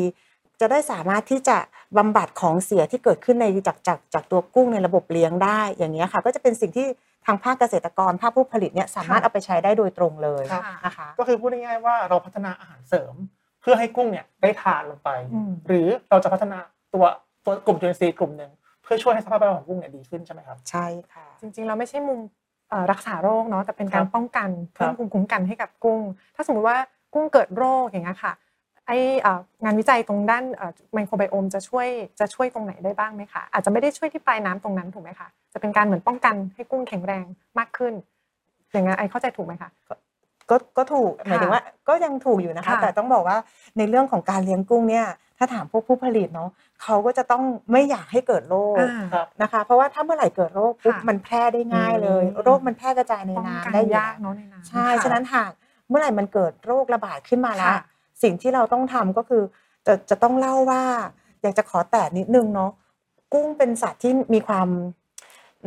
จะได้สามารถที่จะบำบัดของเสียที่เกิดขึ้นในจากจากจากตัวกุ้งในระบบเลี้ยงได้อย่างนี้ยค่ะ ก็จะเป็นสิ่งที่ทางภาคเกษตรกรภาคผู้ผลิตเนี่ยสามารถเอาไปใช้ได้โดยตรงเลยครับนะคะก็คือพูดง่ายๆว่าเราพัฒนาอาหารเสริม เพื่อให้กุ้งเนี่ยได้ทานลงไปอืมหรือเราจะพัฒนาตัวตัวกลุ่มจุลินทรีย์กลุ่มหนึ่งเพื่อช่วยให้สภาพแวดล้อมของกุ้งเนี่ยดีขึ้นใช่ไหมครับใช่ค่ะ จริงๆเราไม่ใช่มุมเอ่อรักษาโรคเนาะแต่เป็นการครับป้องกันครัเพิ่บมภูมิคุ้มกันให้กับกุ้ง ถ้าสมมติว่ากุ้งเกิดโรคอย่างเงี้ยค่ะ ไองานวิจัยตรงด้านไมโครไบโอมจะช่วยจะช่วยตรงไหนได้บ้างไหมคะอาจจะไม่ได้ช่วยที่ปลายน้ำตรงนั้นถูกไหมคะจะเป็นการเหมือนป้องกันให้กุ้งแข็งแรงมากขึ้น อย่างนั้นไอเข้าใจถูกไหมคะก็ก็ถูกหมายถึงว่าก็ยังถูกอยู่นะคะค่ะแต่ต้องบอกว่าในเรื่องของการเลี้ยงกุ้งเนี่ยถ้าถามพวกผู้ผลิตเนาะเขาก็จะต้องไม่อยากให้เกิดโรคอ่าครับนะคะ เพราะว่าถ้าเมื่อไหร่เกิดโรคปุ๊บค่ะมันแพร่ได้ง่ายเลยอืมโรคมันแพร่กระจายในป้องกันน้ำได้อยู่ยากแล้วเนาะในน้ำใช่ค่ะฉะนั้นหากเมื่อไหร่มันเกิดโรคระบาดขึ้นมาแล้วค่ะ สิ่งที่เราต้องทำก็คือจะจะต้องเล่าว่า อยากจะขอแตะนิดนึงเนาะกุ้งเป็นสัตว์ที่มีความ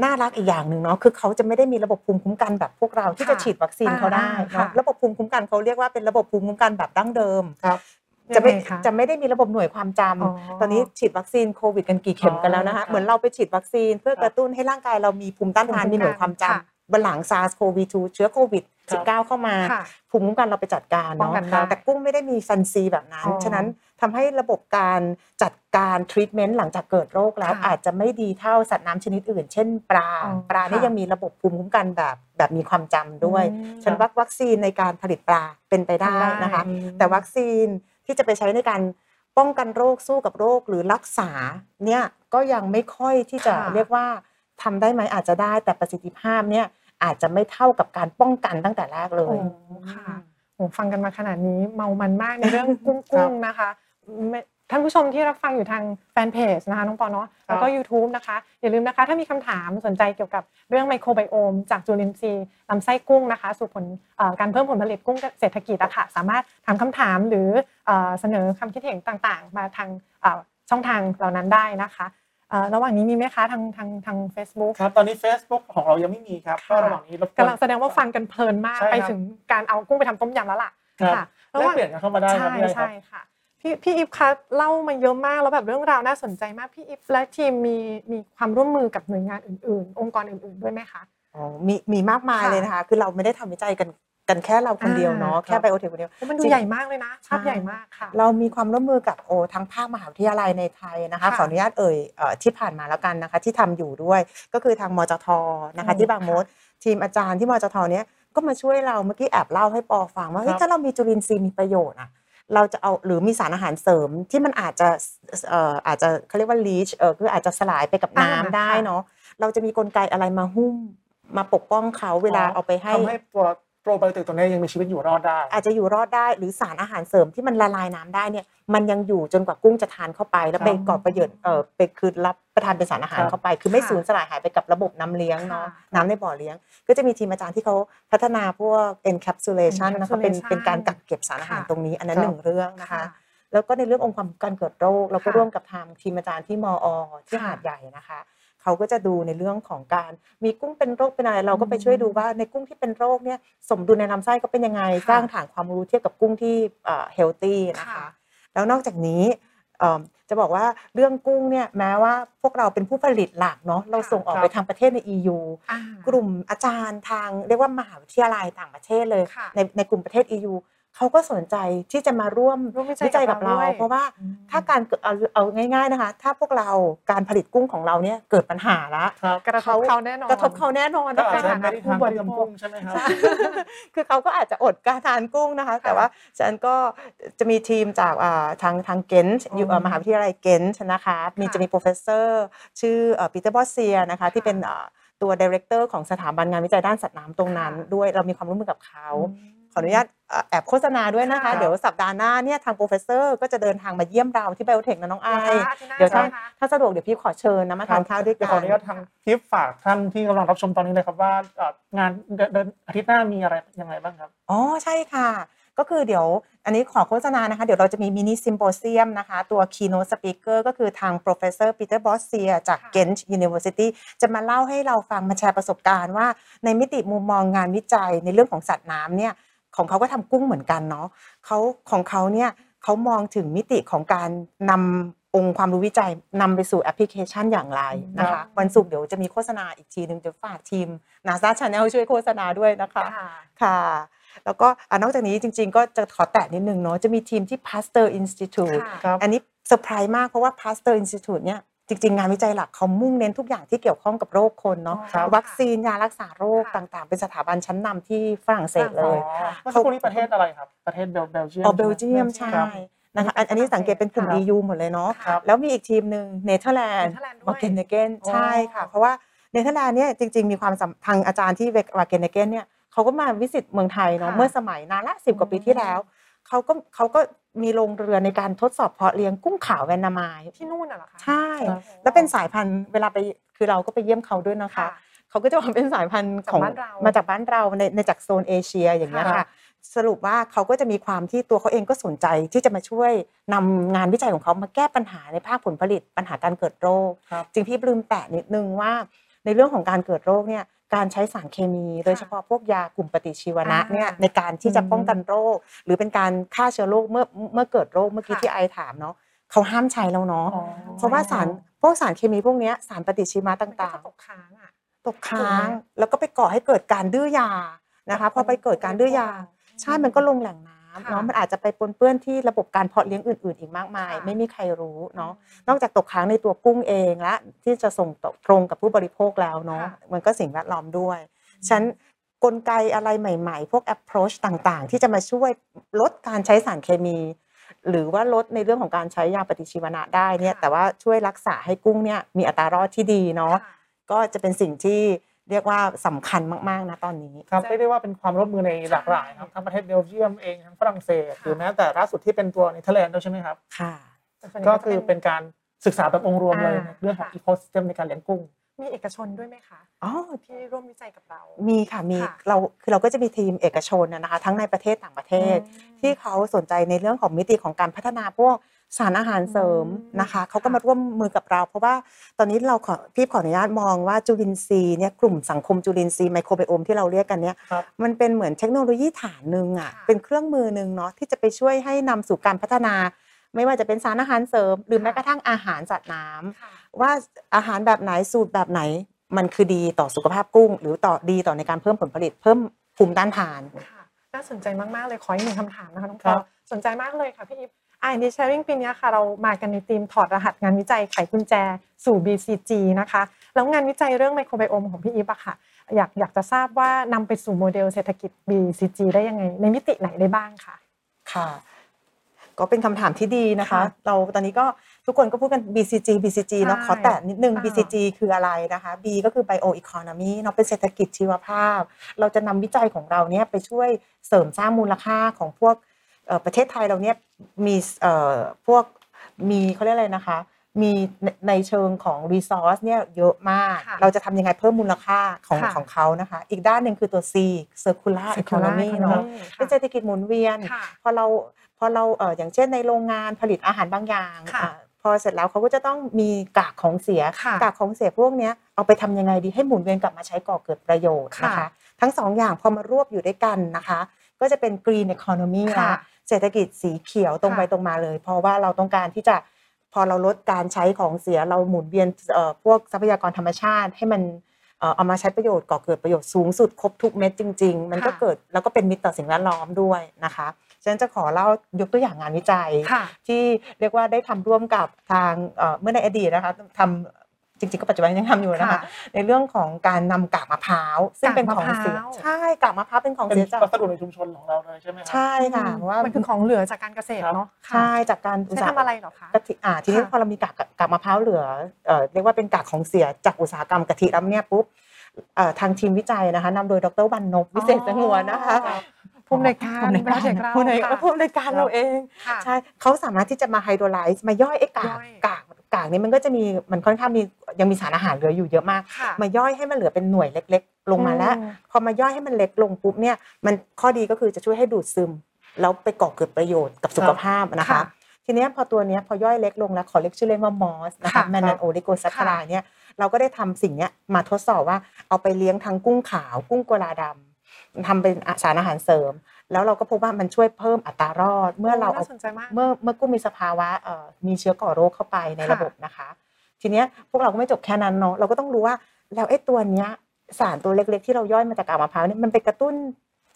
น่ารักอีกอย่างหนึ่งเนาะคือเขาจะไม่ได้มีระบบภูมิคุ้มกันแบบพวกเราที่จะค่ะฉีดวัคซีนเขาได้อ่าเนาะค่ะระบบภูมิคุ้มกันเขาเรียกว่าเป็นระบบภูมิคุ้มกันแบบดั้งเดิมครับจะไม่ยังงคจะไม่ได้มีระบบหน่วยความจำอ๋อตอนนี้ฉีดวัคซีนโควิดกันกี่เข็มกันแล้วนะอ๋อครัคะบเหมือนเราไปฉีดวัคซีนเพื่อกระตุ้นให้ร่างกายเรามีภูมิต้านทานภูมิคุ้มมีหน่วยความจำค่ะบนหลัง SARS-CoV-2 เชื้อโควิด 19 เข้ามาค่ะภูมิคุ้มกันเราไปจัดการป้องเนาะกันได้แต่กุ้งไม่ได้มีฟังก์ชันแบบนั้นอ๋อฉะนั้นทำให้ระบบการจัดการทรีทเมนต์หลังจากเกิดโรคแล้วค่ะอาจจะไม่ดีเท่าสัตว์น้ำชนิดอื่น เช่นปลาอ๋อปลานี่ค่ะยังมีระบบภูมิคุ้มกันแบบแบบมีความจำด้วยอืมฉะนั้นวัคซีนในการผลิตปลาเป็นไปได้ได้นะคะอืมแต่วัคซีนที่จะไปใช้ในการป้องกันโรคสู้กับโรคหรือรักษาเนี่ยก็ยังไม่ค่อยที่จะค่ะเรียกว่าทำได้ไหมอาจจะได้แต่ประสิทธิภาพเนี่ย อาจจะไม่เท่ากับการป้องกันตั้งแต่แรกเลโอ้ยค่ะโอ้ฟังกันมาขนาดนี้เมามันมากในเรื่องกุ้งครักุ้บงนะคะไม่ท่านผู้ชมที่รับฟังอยู่ทางแฟนเพจนะคะน้องปอเนาะครับแล้วก็ YouTube นะคะ อย่าลืมนะคะ ถ้ามีคำถามสนใจเกี่ยวกับเรื่องไมโครไบโอม จากจุลินทรีย์ลำไส้กุ้งนะคะ สู่ผลเอ่อการเพิ่มผลผลิตกุ้งเศรษฐกิจอะค่ะสามารถถามคำถามหรือเอ่อเสนอความคิดเห็นต่างๆ มาทางเอ่อช่องทางเหล่านั้นได้นะคะเอ่อ ระหว่างนี้มีไหมคะทางทางทาง Facebook ครับ ตอนนี้ Facebook ของเรายังไม่มีครับก็ค่ะระหว่างนี้รบกวนกำลังแสดงว่าฟังกันเพลินมากใช่ครับไปถึงการเอากุ้งไปทำต้มยำแล้วล่ะครับค่ะแลกเปลี่ยนกันเข้ามาได้ครับใช่พี่ไอ้ครับใช่ค่ะพี่พี่อิฟคะเล่ามาเยอะมากแล้วแบบเรื่องราวน่าสนใจมากพี่อิฟและทีมมีมีความร่วมมือกับหน่วยงานอื่น ๆ องค์กรอื่น ๆด้วยไหมคะอ๋อมีมีมากมายค่ะเลยนะคะ คือเราไม่ได้ทำวิจัยกัน กันแค่เราคนเดียวเนาะอ่าแค่ไบโอเทคคนเดียวโอ้มันดูจริงใหญ่มากเลยนะภาพใช่ใหญ่มากค่ะเรามีความร่วมมือกับโอทั้งภาคมหาวิทยาลัยในไทยนะคะค่ะขออนุญาตเอ่ยเอ่อที่ผ่านมาแล้วกันนะคะที่ทำอยู่ด้วย ก็คือทางมจทนะคะอืมที่บางมดทีมอาจารย์ที่มจทเนี้ยก็มาช่วยเราเมื่อกี้แอบเล่าให้ปอฟังว่าเฮ้ยครับถ้าเรามีจุลินทรีย์มีประโยชน์อะเราจะเอาหรือมีสารอาหารเสริมที่มันอาจจะเอ่ออาจจะเขาเรียกว่า leach เออคืออาจจะสลายไปกับน้ำอ่าได้ค่ะเนาะเราจะมีกลไกอะไรมาหุ้มมาปกป้องเขาเวลาเอาไปให้ทำให้ตัวโป รไบโอติกตัวนี้ยังมีชีวิตอยู่รอดได้ อาจจะอยู่รอดได้หรือสารอาหารเสริมที่มันละลายน้ำได้เนี่ยมันยังอยู่จนกว่ากุ้งจะทานเข้าไป แล้วไปครับก่อประโยชน์เออไปคือรับประทานเป็นสารอาหารครับเข้าไป คือไม่ค่ะสูญสลายหายไปกับระบบน้ำเลี้ยงเนาะค่ะน้ำในบ่อเลี้ยง ก็จะมีทีมอาจารย์ที่เขาพัฒนาพวก encapsulation นะคะเป็น encapsulation เป็นการกักเก็บสารอาหารค่ะตรงนี้ อันนั้นครับหนึ่งเรื่องนะคะแล้วก็ในเรื่ององค์ความการเกิดโรคเราก็ค่ะร่วมกับทางทีมอาจารย์ที่มอ ที่ค่ะหาดใหญ่นะคะ เขาก็จะดูในเรื่องของการมีกุ้งเป็นโรคเป็นอะไรเราก็ไปช่วยดูว่าในกุ้งที่เป็นโรคเนี่ยสมดุลในลำไส้ก็เป็นยังไงค่ะสร้างฐานความรู้เทียบกับกุ้งที่เฮลตี้นะคะค่ะแล้วนอกจากนี้เอิ่มจะบอกว่าเรื่องกุ้งเนี่ยแม้ว่าพวกเราเป็นผู้ผลิตหลักเนาะเราส่งออกครับไปทางประเทศใน EU อ่ากลุ่มอาจารย์ทางเรียกว่ามหาวิทยาลัยต่างประเทศเลยค่ะในในกลุ่มประเทศ EU เขาก็สนใจที่จะมาร่วมร่วมวิจัยวิจัยกับกับเราเราด้วยเพราะว่าอืมถ้าการเกิดเอาเอาง่าย ๆนะคะ ถ้าพวกเราการผลิตกุ้งของเราเนี่ยเกิดปัญหาละครับกระทบเขาแน่นอนกระทบเขาแน่นอนก็นะอาจคะจะไม่ได้ทานผู้บริต้มโภคยำกุ้งใช่ไหมครับใช่คือเขาก็อาจจะอดการทานกุ้งนะคะ แต่ว่าฉันก็จะมีทีมจากอ่าทางทางเกนต์อยู่เอ่ออืมมหาวิทยาลัยเกนต์นะคะมีค่ะจะมี professor ชื่อปีเตอร์บอสเซียนะคะที่เป็นอ่าตัว director ของสถาบันงานวิจัยด้านสัตว์น้ำตรงนั้นค่ะด้วยเรามีความร่วมมือกับเขาอืม ขออนุญาตเอ่อแอบโฆษณาด้วยนะคะค่ะเดี๋ยวสัปดาห์หน้าเนี่ยทาง professor ก็จะเดินทางมาเยี่ยมเราที่ไบโอเทคนะน้องไอายอาทิตย์หน้าเดี๋ยวใช่ถ้าไหมคะถ้าสะดวกเดี๋ยวพี่ขอเชิญนะมาทานข้าวด้วยเดี๋กัยวขออนุญาตทางทิปฝากท่านที่กำลังรับชมตอนนี้เลยครับว่าเอ่องานเดือนเดือนอาทิตย์หน้ามีอะไรยังไงบ้างครับอ๋อใช่ค่ะ ก็คือเดี๋ยวอันนี้ขอโฆษณานะคะ เดี๋ยวเราจะมีมินิซิมโพเซียมนะคะ ตัว keynote speaker ก็คือทาง professor Peter Bossier จากค่ะ Ghent University จะมาเล่าให้เราฟังมาแชร์ประสบการณ์ว่าในมิติมุมมองงานวิจัยในเรื่องของสัตว์น้ำเนี่ย ของเขาก็ทำกุ้งเหมือนกันเนาะเขาของเขาเนี่ยเขามองถึงมิติของการนำองค์ความรู้วิจัยนำไปสู่แอปพลิเคชันอย่างไรนะครัคะบวันศุกร์เดี๋ยวจะมีโฆษณาอีกทีหนึ่งจะฝากทีม NSTDA Channel ช่วยโฆษณาด้วยนะคะค่ะค่ะแล้วก็อะนอกจากนี้จริง ๆ ก็จะขอแตะนิดนึงเนาะจะมีทีมที่ Pasteur Institute ค่ะครับอันนี้เซอร์ไพรส์มากเพราะว่า Pasteur Institute เนี่ย จริง ๆ งานวิจัยหลักเขามุ่งเน้นทุกอย่างที่เกี่ยวข้องกับโรคคนเนาะครับ วัคซีนยารักษาโรคค่ะต่างๆ เป็นสถาบันชั้นนำที่ฝรั่งเศสเลอ๋อยเมื่อสักครู่นี้ประเทศอะไรครับ ประเทศเบลเบลเยียมอ๋อเบลเยียมใช่ใช่ไหครับ นะคะอันอันนี้สังเกตเป็นกลุ่ม ครับ EU หมดเลยเนาะครับ แล้วมีอีกทีมหนึ่งเนเธอร์แลนด์เนเธอร์แลนด์ด้วย วาเกนเนเกนอ๋อ ใช่ค่ะ เพราะว่าเนเธอร์แลนด์เนี่ยจริง ๆ มีความสัมพันธ์อาจารย์ที่วาเกนเนเกนเนี่ยเขาก็มา visit เมืองไทยเนาะค่ะ เมื่อสมัยนานละสิบกว่าปีที่แล้ว เขาก็เขาก็มีโรงเรือนในการทดสอบเพาะเลี้ยงกุ้งขาวแวนนาไมที่นู่นน่ะเหรอคะใช่ครับแล้วเป็นสายพันธุ์เวลาไปคือเราก็ไปเยี่ยมเขาด้วยนะคะค่ะเขาก็จะบอกเป็นสายพันธุ์ของจากบ้านเรามาจากบ้านเราในในจากโซนเอเชียอย่างเงี้ยค่ะค่ะ สรุปว่าเขาก็จะมีความที่ตัวเขาเองก็สนใจที่จะมาช่วยนำงานวิจัยของเขามาแก้ปัญหาในภาคผลผลิตปัญหาการเกิดโรคครับจริงพี่ลืมแตะนิดนึงว่าในเรื่องของการเกิดโรคเนี่ย การใช้สารเคมี โดยเฉพาะพวกยากลุ่มปฏิชีวนะอ่าเนี่ยในการที่จะป้องกันโรค หรือเป็นการฆ่าเชื้อโรคเมื่อเมื่อเกิดโรคเมื่อกี้ค่ะที่ไอถามเนาะเขาห้ามใช้แล้วเนาะอ๋อเพราะว่าสารพวกสารเคมีพวกเนี้ยสารปฏิชีวนะมันก็ต่างจะตกค้างอะๆตกค้างถูกไหมแล้วก็ไปก่อให้เกิดการดื้อยานะคะพอไปเกิดการดื้อยาใช่มันก็ลงแหล่งน้ำค่ะ เนาะมันอาจจะไปปนเปื้อนที่ระบบการเพาะเลี้ยงอื่น ๆ อีกมากมายค่ะไม่มีใครรู้เนาะนอกจากตกค้างในตัวกุ้งเองและที่จะส่งตรงกับผู้บริโภคแล้วเนาะค่ะมันก็สิ่งแวดล้อมด้วยฉะนันกลไกอะไรใหม่ ๆ พวก approach ต่างๆ ที่จะมาช่วยลดการใช้สารเคมี หรือว่าลดในเรื่องของการใช้ยาปฏิชีวนะได้เนี่ยค่ะแต่ว่าช่วยรักษาให้กุ้งเนี่ยมีอัตรารอดที่ดีเนาะค่ะก็จะเป็นสิ่งที่ เรียกว่าสำคัญมากๆนะตอนนี้ครับเรียกได้ว่าเป็นความร่วมมือในหลากหลายครับทั้งประเทศเบลเยียมเองทั้งฝรั่งเศสค่ะหรือแม้แต่ล่าสุดที่เป็นตัวเนเธอร์แลนด์ด้วยใช่ไหมครับค่ะแต่ส่วนใหญ่ก็คือเป็นการศึกษาแบบองค์รวมเลยอ่าในเรื่องของค่ะ ecosystem ในการเลี้ยงกุ้งมีเอกชนด้วยไหมคะอ๋อที่ร่วมวิจัยกับเรา มีค่ะมีค่ะเราคือเราก็จะมีทีมเอกชนนะนะคะ ทั้งในประเทศต่างประเทศอืมที่เขาสนใจในเรื่องของมิติของการพัฒนาพวก สารอาหารเสริมอืมนะคะเขาก็ค่ะมาร่วมมือกับเรา เพราะว่าตอนนี้เราขอพี่ขออนุญาตมองว่าจุลินทรีย์เนี่ยกลุ่มสังคมจุลินทรีย์ไมโครไบโอมที่เราเรียกกันเนี่ยครับมันเป็นเหมือนเทคโนโลยีฐานหนึ่งอะค่ะเป็นเครื่องมือหนึ่งเนาะที่จะไปช่วยให้นำสู่การพัฒนา ไม่ว่าจะเป็นสารอาหารเสริม หรือแม้กระทั่งอาหารสัตว์น้ำค่ะว่าอาหารแบบไหนสูตรแบบไหนมันคือดีต่อสุขภาพกุ้ง หรือต่อดีต่อในการเพิ่มผลผลิตเพิ่มภูมิต้านทานค่ะน่าสนใจมากๆเลยขออีกหนึ่งคำถามนะคะน้องคปรัอบสนใจมากเลยค่ะพี่อีฟ R&D Sharing ปีนี้ค่ะเรามากันในทีมถอดรหัสงานวิจัยไขกุญแจสู่ BCG นะคะ แล้วงานวิจัยเรื่องไมโครไบโอมของพี่อีฟอะค่ะ อยากอยากจะทราบว่านำไปสู่โมเดลเศรษฐกิจ BCG ได้ยังไง ในมิติไหนได้บ้างค่ะ ค่ะ ก็เป็นคำถามที่ดีนะคะค่ะเราตอนนี้ก็ทุกคนก็พูดกัน BCG BCG เนาะใช่ขอแตะนิดนึงอ่า BCG คืออะไรนะคะ B ก็คือ Bio Economy เนาะเป็นเศรษฐกิจชีวภาพ เราจะนำวิจัยของเราเนี่ยไปช่วยเสริมสร้างมูลค่าของพวกเอ่อ ประเทศไทยเราเนี่ยมีเอ่อพวกมีเขาเรียกอะไรนะคะ มีในในเชิงของ resource เนี่ยเยอะมากค่ะเราจะทำยังไงเพิ่มมูลค่าของค่ะของเขานะคะ อีกด้านหนึ่งคือตัว C circular economy เนาะเป็นเศรษฐกิจหมุนเวียนค่ะพอเราพอเราเอออย่างเช่นในโรงงานผลิตอาหารบางอย่างค่ะอ่าพอเสร็จแล้วเขาก็จะต้องมีกากของเสียค่ะกากของเสียพวกเนี้ยเอาไปทำยังไงดีให้หมุนเวียนกลับมาใช้ก่อเกิดประโยชน์นะคะค่ะทั้งสองอย่างพอมารวบอยู่ด้วยกันนะคะ ก็จะเป็น green economy ค่ะละ เศรษฐกิจสีเขียวตรงค่ะไปตรงมาเลย เพราะว่าเราต้องการที่จะพอเราลดการใช้ของเสียเราหมุนเวียนเอ่อพวกทรัพยากรธรรมชาติ ให้มันเอ่อเอามาใช้ประโยชน์ก่อเกิดประโยชน์สูงสุดครบทุกเม็ดจริง ๆ มันก็ค่ะเกิดแล้วก็เป็นมิตรต่อสิ่งแวดล้อมด้วยนะคะฉะนั้นจะขอเล่ายกตัวอย่างงานวิจัยค่ะที่เรียกว่าได้ทำร่วมกับทางเอ่อเมื่อในอดีตนะคะทำ จริงๆก็ปัจจุบันยังทำอยู่นะคะค่ะในเรื่องของการนำกากมะพร้าวซึ่งเป็นของเสียกากมะพร้าวใช่กากมะพร้าวเป็นของเป็นเสียจากวัสดุในชุมชนของเราเลยใช่ไหมครัใช่ค่ะเพราะว่ามันคือของเหลือจากการเกษตรเนาะค่ะใช่จากการอุตใช้สาหทำอะไรเหรอคะกะทิอ่าทีนี้ค่ะพอเรามีกากกากมะพร้าวเหลือเอ่อเรียกว่าเป็นกากของเสียจากอุตสาหกรรมกะทิแล้วเนี่ยปุ๊บเอ่อทางทีมวิจัยนะคะนำโดยดรวันนพวิเศษสงวนนะคะ อ๋อผู้อำนวยการผู้อำนวยโปรเจกต์เราผู้อำนวยค่ะผู้อำนวยการเราเองค่ะใช่เขาสามารถที่จะมาไฮโดรไลซ์มาย่อยไอ้กากย่อยกากกากนี้มันก็จะมีมันค่อนข้างมียังมีสารอาหารเหลืออยู่เยอะมากค่ะมาย่อยให้มันเหลือเป็นหน่วยเล็ก ๆ ลงมาแล้วอืมพอมาย่อยให้มันเล็กลงปุ๊บเนี่ยมันข้อดีก็คือจะช่วยให้ดูดซึม แล้วไปก่อเกิดประโยชน์กับสุขภาพนะคะค่ะทีเนี้ยพอตัวเนี้ยพอย่อยเล็กลงแล้วขอเรียกชื่อเล่นว่ามอสนะคะค่ะแมนนันโอลิโกซัคคารายเนี่ยเราก็ได้ทำสิ่งเนี้ยมาทดสอบว่าเอาไปเลี้ยงทั้งกุ้งขาวกุ้งกัวลาดำ ทำเป็นสารอาหารเสริม แล้วเราก็พบว่ามันช่วยเพิ่มอัตรารอด เมื่อเราเอาน่าสนใจมากเมื่อเมื่อกุ้งมีสภาวะเอ่อมีเชื้อก่อโรคเข้าไปในค่ะระบบนะคะ ทีเนี้ยพวกเราก็ไม่จบแค่นั้นเนาะเราก็ต้องรู้ว่าแล้วไอ้ตัวเนี้ยสารตัวเล็กๆ ที่เราย่อยมาจากกากมะพร้าวเนี่ยมันไปกระตุ้น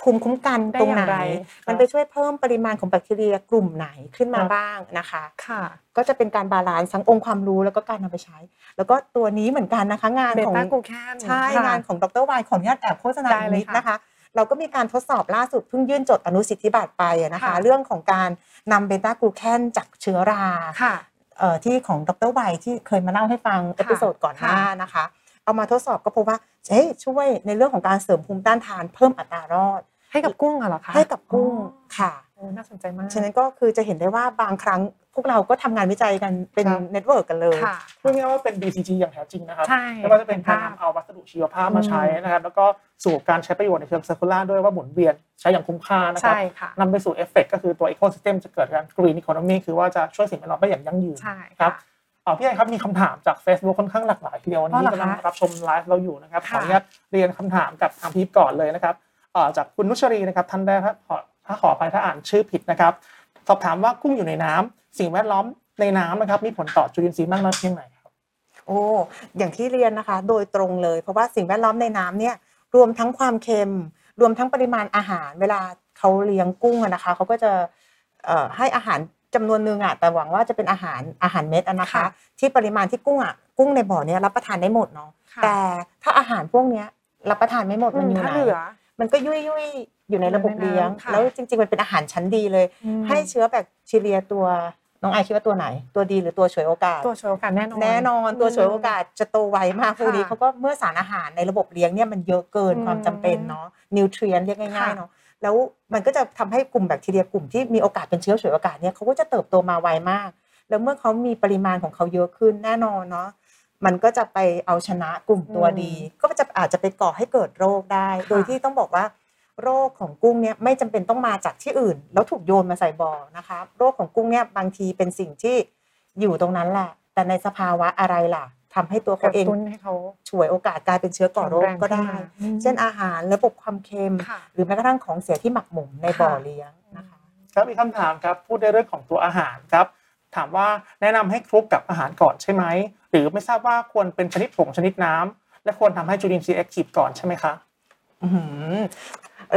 ภูมิคุ้มกันได้ตรงอย่างไหนไรมันไปช่วยเพิ่มปริมาณของแบคทีเรียกลุ่มไหนขึ้นมาครับบ้างนะคะ ค่ะ ก็จะเป็นการ balance ทั้งองค์ความรู้แล้วก็การนำไปใช้ แล้วก็ตัวนี้เหมือนกันนะคะงานเบของต้ากูแคใช่ค่ะงานของดรวายขออนุญาตแอบโฆษณาได้อีกเลยนิดค่ะนะคะ เราก็มีการทดสอบล่าสุดเพิ่งยื่นจดอนุสิทธิบัตรไปอะนะคะค่ะเรื่องของการนำ beta-glucan จากเชื้อราค่ะเอ่อที่ของดรไวที่เคยมาเล่าให้ฟัง episode ก่อนหน้าค่ะนะคะ เอามาทดสอบก็พบว่าเฮ้ยช่วยในเรื่องของการเสริมภูมิต้านทานเพิ่มอัตรารอด ให้กับกุ้งอะเหรอคะให้กับกุ้งอ๋อค่ะโอ้ น่าสนใจมาก ฉะนั้นก็คือจะเห็นได้ว่าบางครั้งพวกเราก็ทำงานวิจัยกันเป็นครับ network กันเลยค่ะพูดง่ายๆว่าเป็น BCG อย่างแท้จริงนะครับใช่ไม่ว่าจะเป็นการเห็นภาพนำเอาวัสดุชีวภาพมาใช้นะครับ แล้วก็สู่การใช้ประโยชน์ในเชิง circular ด้วยว่าหมุนเวียนใช้อย่างคุ้มค่านะครับใช่ค่ะนำไปสู่เอฟเฟกก็คือตัว ecosystem จะเกิดการ green economy คือว่าจะช่วยสิ่งแวดล้อมได้อย่างยั่งยืนใช่ครัค่ะบเอ่อพี่ไอครับมีคำถามจาก Facebook ค่อนข้างหลากหลายทีเดียววันอ๋อนี้เหรอคะกำลังรับชมไลฟ์เราอยู่นะครับขอค่ะอนุญาตเรียนคำถามกับทางพีฟก่อนเลยนะครับเอ่อจากคุณนุชรีนะครับท่านแรกถ้าขอ ถ้าขอไปถ้าอ่านชื่อผิดนะครับ สอบถามว่ากุ้งอยู่ในน้ำสิ่งแวดล้อมในน้ำนะครับ มีผลต่อจุลินทรีย์มากน้อยเพียงไหนครับโอ้อย่างที่เรียนนะคะ โดยตรงเลย เพราะว่าสิ่งแวดล้อมในน้ำเนี่ยรวมทั้งความเค็ม รวมทั้งปริมาณอาหาร เวลาเขาเลี้ยงกุ้งอะนะคะเขาก็จะเอ่อให้อาหารจำนวนหนึ่งอะแต่หวังว่าจะเป็นอาหารอาหารเม็ดอะนะคะค่ะที่ปริมาณที่กุ้งอะกุ้งในบ่อเนี้ยรับประทานได้หมดเนาะค่ะแต่ถ้าอาหารพวกเนี้ยรับประทานไม่หมดมันอยู่ถ้าไหนเหลือมันก็ยุ่ยยุ่ยๆ อยู่ในระบบเลี้ยงอยู่ในน้ำค่ะแล้วจริง ๆ มันเป็นอาหารชั้นดีเลยอืมให้เชื้อแบคทีเรียตัวน้องไอคิดว่าตัวไหน ตัวดีหรือตัวฉวยโอกาส ตัวโชว์โอกาสแน่นอนแน่นอนตัวฉวยโอกาสจะโตไวมากพวกนี้ค่ะเขาก็เมื่อสารอาหารในระบบเลี้ยงเนี่ยมันเยอะเกินอืมความจำเป็นเนาะนิวเทรียนเรียกง่ายค่ะๆเนาะแล้วมันก็จะทำให้กลุ่มแบคทีเรียกลุ่มที่มีโอกาสเป็นเชื้อฉวยโอกาสเนี่ยเขาก็จะเติบโตมาไวมาก แล้วเมื่อเขามีปริมาณของเขาเยอะขึ้นแน่นอนเนาะมันก็จะไปเอาชนะกลุ่มตัวดี ก็จะอาจจะไปก่อให้เกิดโรคได้ โดยที่ต้องบอกว่า โรคของกุ้งเนี่ยไม่จำเป็นต้องมาจากที่อื่น แล้วถูกโยนมาใส่บ่อนะคะโรคของกุ้งเนี่ยบางทีเป็นสิ่งที่อยู่ตรงนั้นแหละ แต่ในสภาวะอะไรล่ะทำให้ตัวกเขาระเองตุ้นให้เขาฉวยโอกาสกลายเป็นเชื้อก่อโรคก็ได้แข็งแรงขึ้นมาเช่นอาหารระบบความเค็มค่ะหรือแม้กระทั่งของเสียที่หมักหมมในค่ะบ่อเลี้ยงนะคะครับมีคำถามครับพูดในเรื่องของตัวอาหารครับ ถามว่าแนะนำให้คลุกกับอาหารก่อนใช่ไหมหรือไม่ทราบว่าควรเป็นชนิดผงชนิดน้ำและควรทำให้จุลินทรีย์ active ก่อนใช่ไหมคะอื้อหือ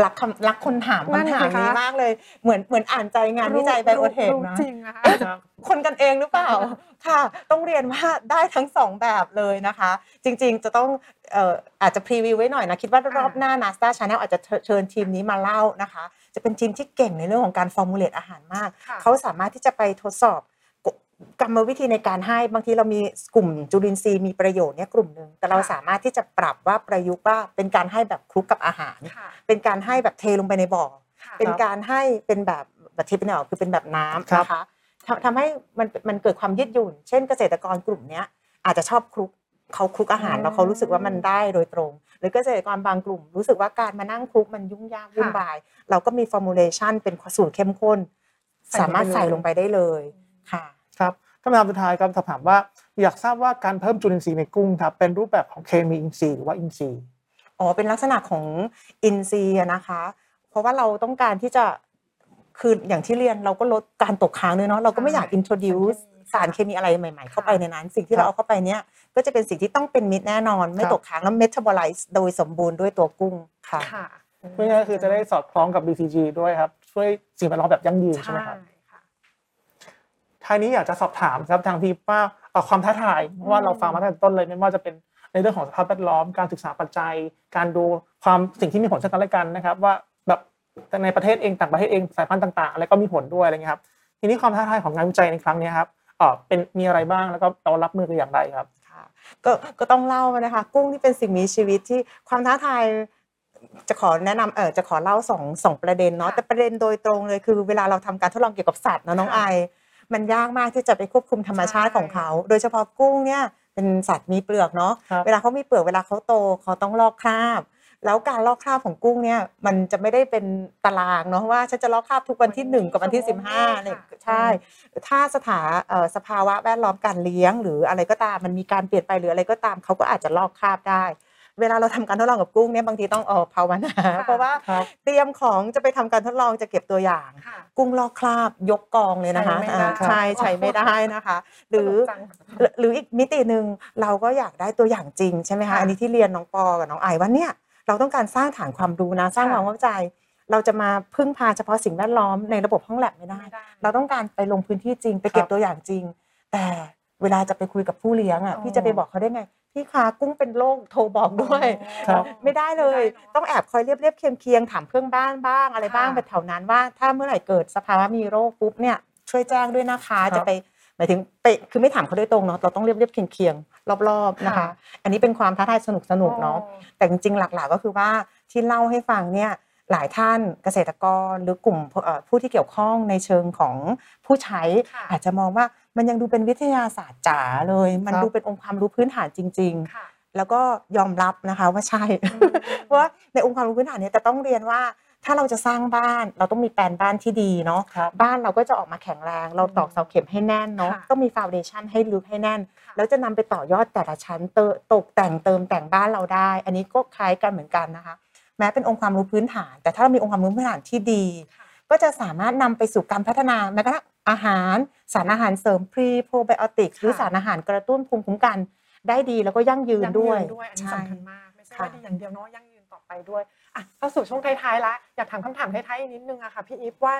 รักคำรักคนถามนั่นสิคะคำสิถามนี้มากเลย เหมือนเหมือนอ่านใจงานวิจัย BIOTEC รู้นะจริงนะคะ คนกันเองหรือเปล่าค่ะ ต้องเรียนว่าได้ทั้งสองแบบเลยนะคะ จริงๆจะต้องเอ่ออาจจะพรีวิวไว้หน่อยนะ คิดว่ารอบหน้า NASDA Channel อาจจะเชิญทีมนี้มาเล่านะคะ จะเป็นทีมที่เก่งในเรื่องของการฟอร์มูลเลตอาหารมาก ค่ะ เขาสามารถที่จะไปทดสอบ กกรรมวิธีในการให้บางทีเรามีกลุ่มจุลินทรีย์มีประโยชน์เนี่ยกลุ่มหนึ่งแต่เราสามารถที่จะปรับว่าประยุกต์ว่าเป็นการให้แบบคลุกกับอาหารค่ะเป็นการให้แบบเทลงไปในบ่อค่ะเป็นการให้เป็นแบบแบบที่เป็นออกคือเป็นแบบน้ำครับนะคะทำทำให้มันมันเกิดความยืดหยุ่น เช่นเกษตรกรกลุ่มเนี้ยอาจจะชอบคลุกเขาคลุกอาหารอืมแล้วเขารู้สึกว่ามันได้โดยตรง หรือเกษตรกรบางกลุ่ม รู้สึกว่าการมานั่งคลุกมันยุ่งยากวุ่นวาย เราก็มีฟอร์มูลเลชันเป็นสูตรเข้มข้นใส่ลงไปสามารถใส่ลงไปได้เลยค่ะ ครับคำถามสุดท้ายครับถามว่าอยากทราบว่าการเพิ่มจุลินทรีย์ในกุ้งครับเป็นรูปแบบของเคมีอินทรีย์หรือว่าอินทรีย์อ๋อเป็นลักษณะของอินซีย์อะนะคะ เพราะว่าเราต้องการที่จะคืออย่างที่เรียนเราก็ลดการตกค้างด้วยเนาะเราก็ไม่อยากใช่ introduce สารเคมีอะไรใหม่ ๆ เข้าไปในนั้น สิ่งที่ครับเราเอาเข้าไปเนี่ยก็จะเป็นสิ่งที่ต้องเป็นมิตรแน่นอน ไม่ครับตกค้างแล้ว metabolize โดยสมบูรณ์ด้วยตัวกุ้งค่ะค่ะไม่งั้นก็คือจะได้สอดคล้องกับ BCG ด้วยครับ ช่วยสิ่งแวดล้อมแบบยั่งยืนใช่ไหมครับค่ะ ท้ายนี้อยากจะสอบถามครับทางพีว่าเอ่อความท้าทายเพราะว่าเราฟังมาตั้งแต่ต้นเลยไม่ว่าจะเป็นในเรื่องของสภาพแวดล้อมการศึกษาปัจจัย การดูความสิ่งที่มีผลซึ่งกันและกันนะครับ ว่าแบบในประเทศเองต่างประเทศเองสายพันธุ์ต่างๆอะไรก็มีผลด้วยอะไรเงี้ยครับทีนี้ความท้าทายของงานวิจัยในครั้งเนี้ยครับเอ่อเป็นมีอะไรบ้างแล้วก็เรารับมือกันอย่างไรครับค่ะก็ก็ต้องเล่านะคะ กุ้งที่เป็นสิ่งมีชีวิตที่ความท้าทายจะขอแนะนำเออจะขอเล่าสองสองประเด็นเนาะค่ะแต่ประเด็นโดยตรงเลยคือ เวลาเราทำการทดลองเกี่ยวกับสัตว์เนอะน้องค่ะไอ มันยากมากที่จะไปควบคุมธรรมชาติใช่ของเขา โดยเฉพาะกุ้งเนี่ยเป็นสัตว์มีเปลือกเนาะครับเวลาเขามีเปลือกเวลาเขาโตเขาต้องลอกคราบ แล้วการลอกคราบของกุ้งเนี่ยมันจะไม่ได้เป็นตารางเนาะว่าฉันจะลอกคราบทุกวันที่หนึ่งกับวันที่สิบห้าเนี่ยค่ะใช่ ถ้าสถาเอ่อสภาวะแวดล้อมการเลี้ยง หรืออะไรก็ตามมันมีการเปลี่ยนไปหรืออะไรก็ตามเขาก็อาจจะลอกคราบได้ เวลาเราทำการทดลองกับกุ้งเนี่ยบางทีต้องเออภาวนาเพราะว่าครับเตรียมของจะไปทำการทดลองจะเก็บตัวอย่างค่ะกุ้งลอกคราบยกกองเลยนะคะใช้ไม่ได้อ่าใช่ใช้ไม่ได้นะคะหรือสนุกจังหรือหรืออีกมิติหนึ่งเราก็อยากได้ตัวอย่างจริงใช่ไหมคะค่ะอันนี้ที่เรียนน้องปอกับน้องไอว่าเนี่ยเราต้องการสร้างฐานความรู้นะสร้างค่ะความเข้าใจ เราจะมาพึ่งพาเฉพาะสิ่งแวดล้อมในระบบห้องแลบไม่ได้ไม่ได้เราต้องการไปลงพื้นที่จริง ไปเก็ครับบตัวอย่างจริง แต่เวลาจะไปคุยกับผู้เลี้ยงอะอ๋อพี่จะไปบอกเขาได้ไง พี่คะกุ้งเป็นโรคโทรบอกด้วย ครับ ไม่ได้เลย ไม่ได้เนอะต้องแอบคอยเรียบเรียบเคียงเคียงๆถามเพื่อนบ้านบ้างอะไรบ้างค่ะ ไปแถวนั้นว่า ถ้าเมื่อไหร่เกิดสภาวะมีโรคปุ๊บเนี่ยช่วยแจ้งด้วยนะคะครับ จะไปหมายถึงไปคือไม่ถามเขาโดยตรงเนาะเราต้องเรียบเรียบเคียงเคียงๆรอบๆนะคะค่ะอันนี้เป็นความท้าทายสนุกสนุกๆเนาะโอ้แต่จริงๆ หลักๆ ก็คือว่าที่เล่าให้ฟังเนี่ย หลายท่านเกษตรกรหรือกลุ่มเอ่อผู้ที่เกี่ยวข้องในเชิงของผู้ใช้ค่ะอาจจะมองว่ามันยังดูเป็นวิทยาศาสตร์จ๋าเลย มันครับดูเป็นองค์ความรู้พื้นฐานจริงค่ะๆแล้วก็ยอมรับนะคะว่าใช่อืมเพราะว่าในองค์ความรู้พื้นฐานเนี่ยจะต้องเรียนว่าถ้าเราจะสร้างบ้านเราต้องมีแปลนบ้านที่ดีเนาะครับบ้านเราก็จะออกมาแข็งแรง เราตอกเสาเข็มให้แน่นเนาะค่ะต้องมีฟาวเดชันให้ลึกให้แน่นค่ะแล้วจะนำไปต่อยอดแต่ละชั้นเตอตกแต่งเติมแต่งบ้านเราได้ อันนี้ก็คล้ายกันเหมือนกันนะคะ แม้เป็นองค์ความรู้พื้นฐาน แต่ถ้าเรามีองค์ความรู้พื้นฐานที่ดีค่ะก็จะสามารถนำไปสู่การพัฒนาแม้กระทั่งอาหาร สารอาหารเสริมพรีโปรไบโอติกหรือสารอาหารกระตุ้นภูมิคุ้มกันได้ดีแล้วก็ยั่งยืนด้วยงด้วยอันนี้ใช่สำคัญมากไม่ใช่ค่ะว่าดีอย่างเดียวเนาะยั่งยืนต่อไปด้วยอะเข้าสู่ช่วงท้ายๆแล้วอยากถามคำถามท้ายๆอีกนิดนึงอะค่ะพี่อีฟว่า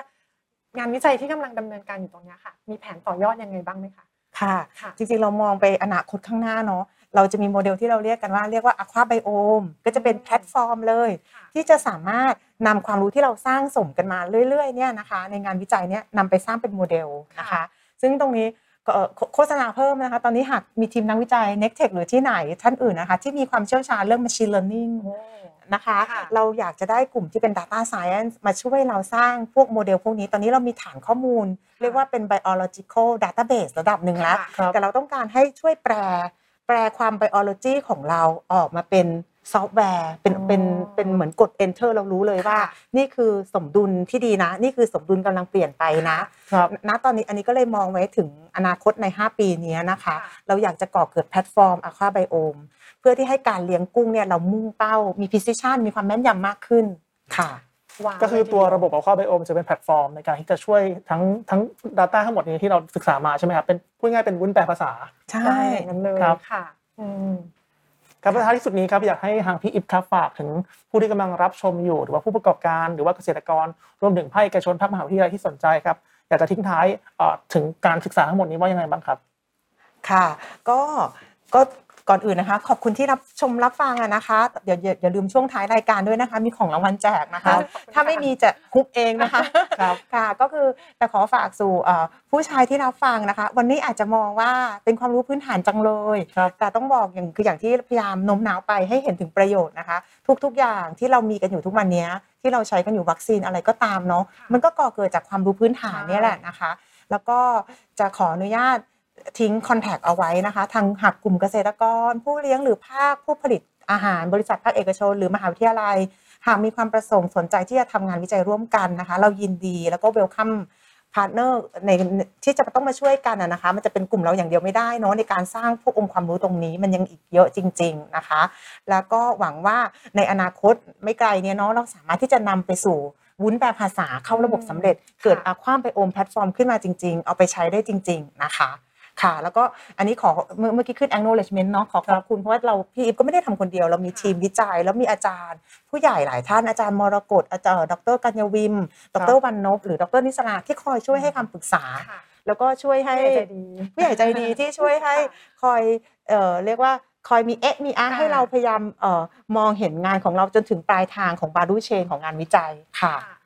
งานวิจัยที่กำลังดำเนินการอยู่ตรงเนี้ยค่ะ มีแผนต่อยอดยังไงบ้างไหมคะค่ะค่ะ จริงๆเรามองไปอนาคตข้างหน้าเนาะ เราจะมีโมเดลที่เราเรียกกันว่าเรียกว่า Aqua Biome ก็จะเป็นแพลตฟอร์มเลยค่ะที่จะสามารถนำความรู้ที่เราสร้างสมกันมาเรื่อยๆเนี่ยนะคะ ในงานวิจัยเนี่ยนำไปสร้างเป็นโมเดลนะคะค่ะซึ่งตรงนี้ก็เอ่อโฆโฆษณาเพิ่มนะคะ ตอนนี้หากมีทีมนักวิจัย n e c t e c h หรือที่ไหนท่านอื่นนะคะ ที่มีความเชี่ยวชาญเรื่อง Machine Learning โอ้นะคะค่ะเราอยากจะได้กลุ่มที่เป็น Data Science มาช่วยเราสร้างพวกโมเดลพวกนี้ ตอนนี้เรามีฐานข้อมูล เรียกว่าเป็น biological database ระดับหนึ่งแล้วค่ะครับแต่เราต้องการให้ช่วยแปล แปลความ biology ของเราออกมาเป็นซอฟต์แวร์เป็นอ๋อเป็นเป็นเหมือนกด enter เรารู้เลยว่าค่ะนี่คือสมดุลที่ดีนะ นี่คือสมดุลกำลังเปลี่ยนไปนะครับณตอนนี้อันนี้ก็เลยมองไว้ถึงอนาคตใน 5 ปีนี้นะคะค่ะเราอยากจะก่อเกิดแพลตฟอร์ม Aqua Biome เพื่อที่ให้การเลี้ยงกุ้งเนี่ยเรามุ่งเป้ามี precision มีความแม่นยำมากขึ้นค่ะว้าว ก็คือตัวระบบ Aqua Biome จะเป็นแพลตฟอร์มในการที่จะช่วยทั้งทั้ง Data ทั้งหมดนี้ที่เราศึกษามาใช่ไหมครับเป็นพูดง่ายๆเป็นวุ้นแปลภาษา ใช่ได้อย่างนั้นเลยครับค่ะอืมครับและท้ายที่สุดนี้ครับอยากให้ทางพี่อิฟครับฝากถึงผู้ที่กำลังรับชมอยู่ หรือว่าผู้ประกอบการ หรือว่าเกษตรกรรวมถึงภาคเอกชนภาคมหาวิทยาลัยที่สนใจครับอยากจะทิ้งท้ายเอ่อถึงการศึกษาทั้งหมดนี้ว่ายังไงบ้างครับ ค่ะ ก็ก็ ก่อนอื่นนะคะ ขอบคุณที่รับชมรับฟังอะนะคะเดี๋ยวอย่าอย่าลืมช่วงท้ายรายการด้วยนะคะ มีของรางวัลแจกนะคะครับถ้าไม่มีจะฮุบเองนะคะครับค่ะก็คือแต่ขอฝากสู่เอ่อผู้ชายที่รับฟังนะคะ วันนี้อาจจะมองว่าเป็นความรู้พื้นฐานจังเลยครับแต่ต้องบอกอย่างคืออย่างที่พยายามโน้มน้าวไปให้เห็นถึงประโยชน์นะคะ ทุกๆอย่างที่เรามีกันอยู่ทุกวันนี้ที่เราใช้กันอยู่วัคซีนอะไรก็ตามเนาะค่ะมันก็ก่อเกิดจากความรู้พื้นฐานใช่เนี่ยแหละนะคะ แล้วก็จะขออนุญาต ทิ้ง contact เอาไว้นะคะ ทางหากกลุ่มเกษตรกร ผู้เลี้ยงหรือภาคผู้ผลิตอาหารบริษัทภาคเอกชน หรือมหาวิทยาลัย หากมีความประสงค์สนใจที่จะทำงานวิจัยร่วมกันนะคะ เรายินดีแล้วก็ welcome partner ในที่จะต้องมาช่วยกันนะคะ มันจะเป็นกลุ่มเราอย่างเดียวไม่ได้เนาะในการสร้างพวกองค์ความรู้ตรงนี้มันยังอีกเยอะจริง ๆนะคะ แล้วก็หวังว่าในอนาคตไม่ไกลเนี่ยเนาะเราสามารถที่จะนำไปสู่วุ้นแปลภาษาเข้าระบบสำเร็จ เกิด Aqua Biome platform ขึ้นมาจริง ๆ เอาไปใช้ได้จริง ๆ นะคะ ค่ะ แล้วก็อันนี้ขอเมื่อเมื่อกี้ขึ้น acknowledgement เนาะขอขอบคุณเพราะว่าเราพี่อีฟก็ไม่ได้ทำคนเดียว เรามีทีมวิจัย แล้วมีอาจารย์ ผู้ใหญ่หลายท่านอาจารย์มรกตอาจารย์ดรกัญญวิม ดรวันนพหรือดรนิสราที่คอยช่วยให้คำปรึกษาค่ะแล้วก็ช่วยให้ผู้ใหญ่ใจดีผู้ใหญ่ใจดีที่ช่วยให้ค่ะคอยเอ่อเรียกว่าคอยมีเอ๊ะมีอาค่ะให้เราพยายามเอ่อมองเห็นงานของเราจนถึงปลายทางของบารูเชนของงานวิจัยค่ะค่ะ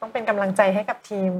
ต้องเป็นกำลังใจให้กับทีม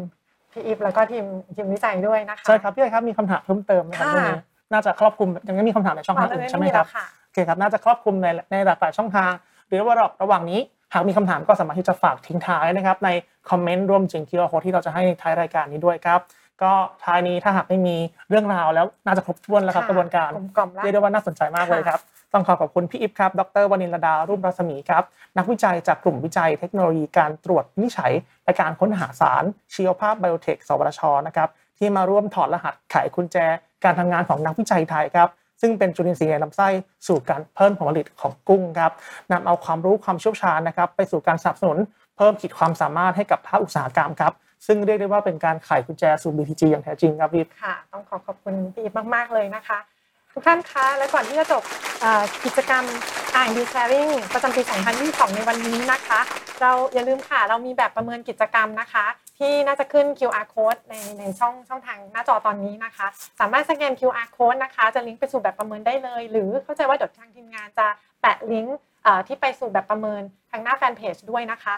พี่อีฟแล้วก็ทีมทีมวิจัยด้วยนะคะใช่ครับพี่ไอครับมีคำถามเพิ่มเติมไหมครับค่ะเรื่องนี้น่าจะครอบคลุมยังไม่มีคำถามในช่องทางอื่นใช่ไหมครับค่ะโอเคครับน่าจะครอบคลุมในในหลากหลายช่องทางหรือว่าระหว่างนี้หากมีคำถามก็สามารถที่จะฝากทิ้งท้ายนะครับ ในคอมเมนต์รวมถึง QR code ที่เราจะให้ท้ายรายการนี้ด้วยครับ ก็ท้ายนี้ถ้าหากไม่มีเรื่องราวแล้วน่าจะครบถ้วนแล้วครับค่ะกระบวนการกลมกล่อมแล้วเรียกได้ว่าน่าสนใจมากเลยครับ ต้องขอขอบคุณพี่อิฟครับ ดรวนินรดา รุ่มรัศมีครับ นักวิจัยจากกลุ่มวิจัยเทคโนโลยีการตรวจวินิจฉัยและการค้นหาสารชีวภาพไบโอเทค สวทช นะครับ ที่มาร่วมถอดรหัสไขกุญแจ การทำงานของนักวิจัยไทยครับ ซึ่งเป็นจุลินทรีย์ในลำไส้สู่การเพิ่มผลผลิตของกุ้งครับนำเอาความรู้ความเชี่ยวชาญนะครับไปสู่การสนับสนุนเพิ่มขีดความสามารถให้กับภาคอุตสาหกรรมครับซึ่งเรียกได้ว่าเป็นการไขกุญแจสู่ BTG อย่างแท้จริงครับพี่ค่ะ ต้องขอขอบคุณพี่อีฟมาก ๆ เลยนะคะ ทุกท่านคะ และก่อนที่จะจบกิจกรรม R&D Sharing ประจำปี 2022 ในวันนี้นะคะ เราอย่าลืมค่ะ เรามีแบบประเมินกิจกรรมนะคะ ที่น่าจะขึ้น QR code ในในช่องช่องทางหน้าจอตอนนี้นะคะ สามารถสแกน QR code นะคะ จะลิงก์ไปสู่แบบประเมินได้เลย หรือเข้าใจว่าเดี๋ยวทางทีมงานจะแปะลิงก์ที่ไปสู่แบบประเมินทางหน้าแฟนเพจด้วยนะคะ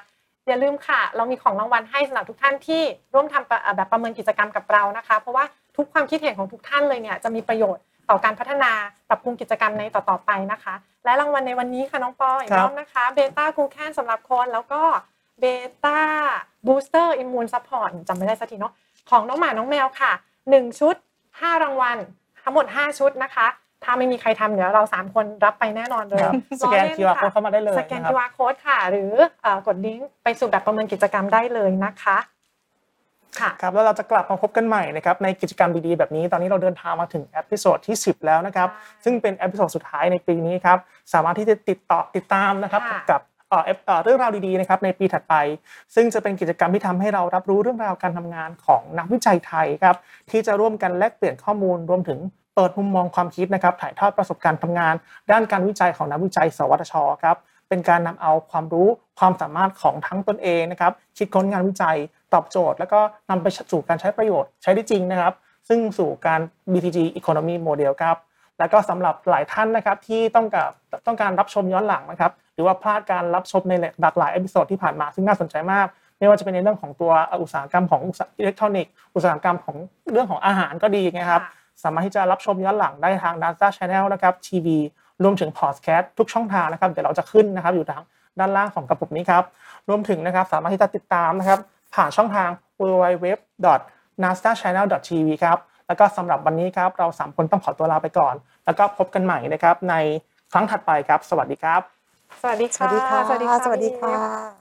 อย่าลืมค่ะ เรามีของรางวัลให้สำหรับทุกท่านที่ร่วมทำแบบประเมินกิจกรรมกับเรานะคะ เพราะว่าทุกความคิดเห็นของทุกท่านเลยเนี่ยจะมีประโยชน์ ต่อการพัฒนาปรับปรุงกิจกรรมในต่อๆไปนะคะ และรางวัลในวันนี้ค่ะน้องปออีกครัรบอบนะคะ beta-glucan สำหรับคนแล้วก็ Beta Booster Immune Support จำไม่ได้สักทีเนาะของน้องหมาน้องแมวค่ะ 1 ชุด 5 รางวัล ทั้งหมด 5 ชุดนะคะ ถ้าไม่มีใครทำเดี๋ยวเรา 3 คนรับไปแน่นอนเลยครับสแกนล้อเล่ QR ค่ะ code เข้ามาได้เลยสแกนนะครับ QR code ค่ะ หรือเอ่อกดลิงก์ไปสู่แบบประเมินกิจกรรมได้เลยนะคะ ค่ะครับแล้วเราจะกลับมาพบกันใหม่นะครับในกิจกรรมดีๆแบบนี้ ตอนนี้เราเดินทางมาถึง episode ที่ 10 แล้วนะครับใช่ซึ่งเป็น episode สุดท้ายในปีนี้ครับสามารถที่จะติดต่อติดตามนะครับค่ะกับเอ่อเอฟเอ่อเรื่องราวดีๆนะครับในปีถัดไป ซึ่งจะเป็นกิจกรรมที่ทำให้เรารับรู้เรื่องราวการทำงานของนักวิจัยไทยครับที่จะร่วมกันแลกเปลี่ยนข้อมูลรวมถึงเปิดมุมมองความคิดนะครับถ่ายทอดประสบการณ์ทำงาน ด้านการวิจัยของนักวิจัย สวทชครับเป็นการนำเอาความรู้ความสามารถของทั้งตนเองนะครับคิดค้นงานวิจัย ตอบโจทย์ แล้วก็นำไปสู่การใช้ประโยชน์ใช้ได้จริงนะครับ ซึ่งสู่การ BCG Economy Model ครับแล้วก็สำหรับหลายท่านนะครับที่ต้องการต้องการรับชมย้อนหลังนะครับหรือว่าพลาดการรับชมในหลากหลาย episode ที่ผ่านมาซึ่งน่าสนใจมาก ไม่ว่าจะเป็นในเรื่องของตัวอุตสาหกรรมของอุตสาหอิเล็กทรอนิกส์อุตสาหกรรมของเรื่องของอาหารก็ดีนะครับค่ะสามารถที่จะรับชมย้อนหลังได้ทาง Data Channel นะครับทีวีรวมถึงพอดแคสต์ทุกช่องทางนะครับเดี๋ยวเราจะขึ้นนะครับอยู่ทางด้านล่างของกระปุกนี้ครับรวมถึงนะครับสามารถที่จะติดตามนะครับ ผ่านช่องทาง www.nastachannel.tv ครับแล้วก็สำหรับวันนี้ครับเราสามคนต้องขอตัวลาไปก่อน แล้วก็พบกันใหม่นะครับในครั้งถัดไปครับ สวัสดีครับ สวัสดีสค่ะวัสดีค่ะ สวัสดีค่ะ สวัสดีพี่ค่ะ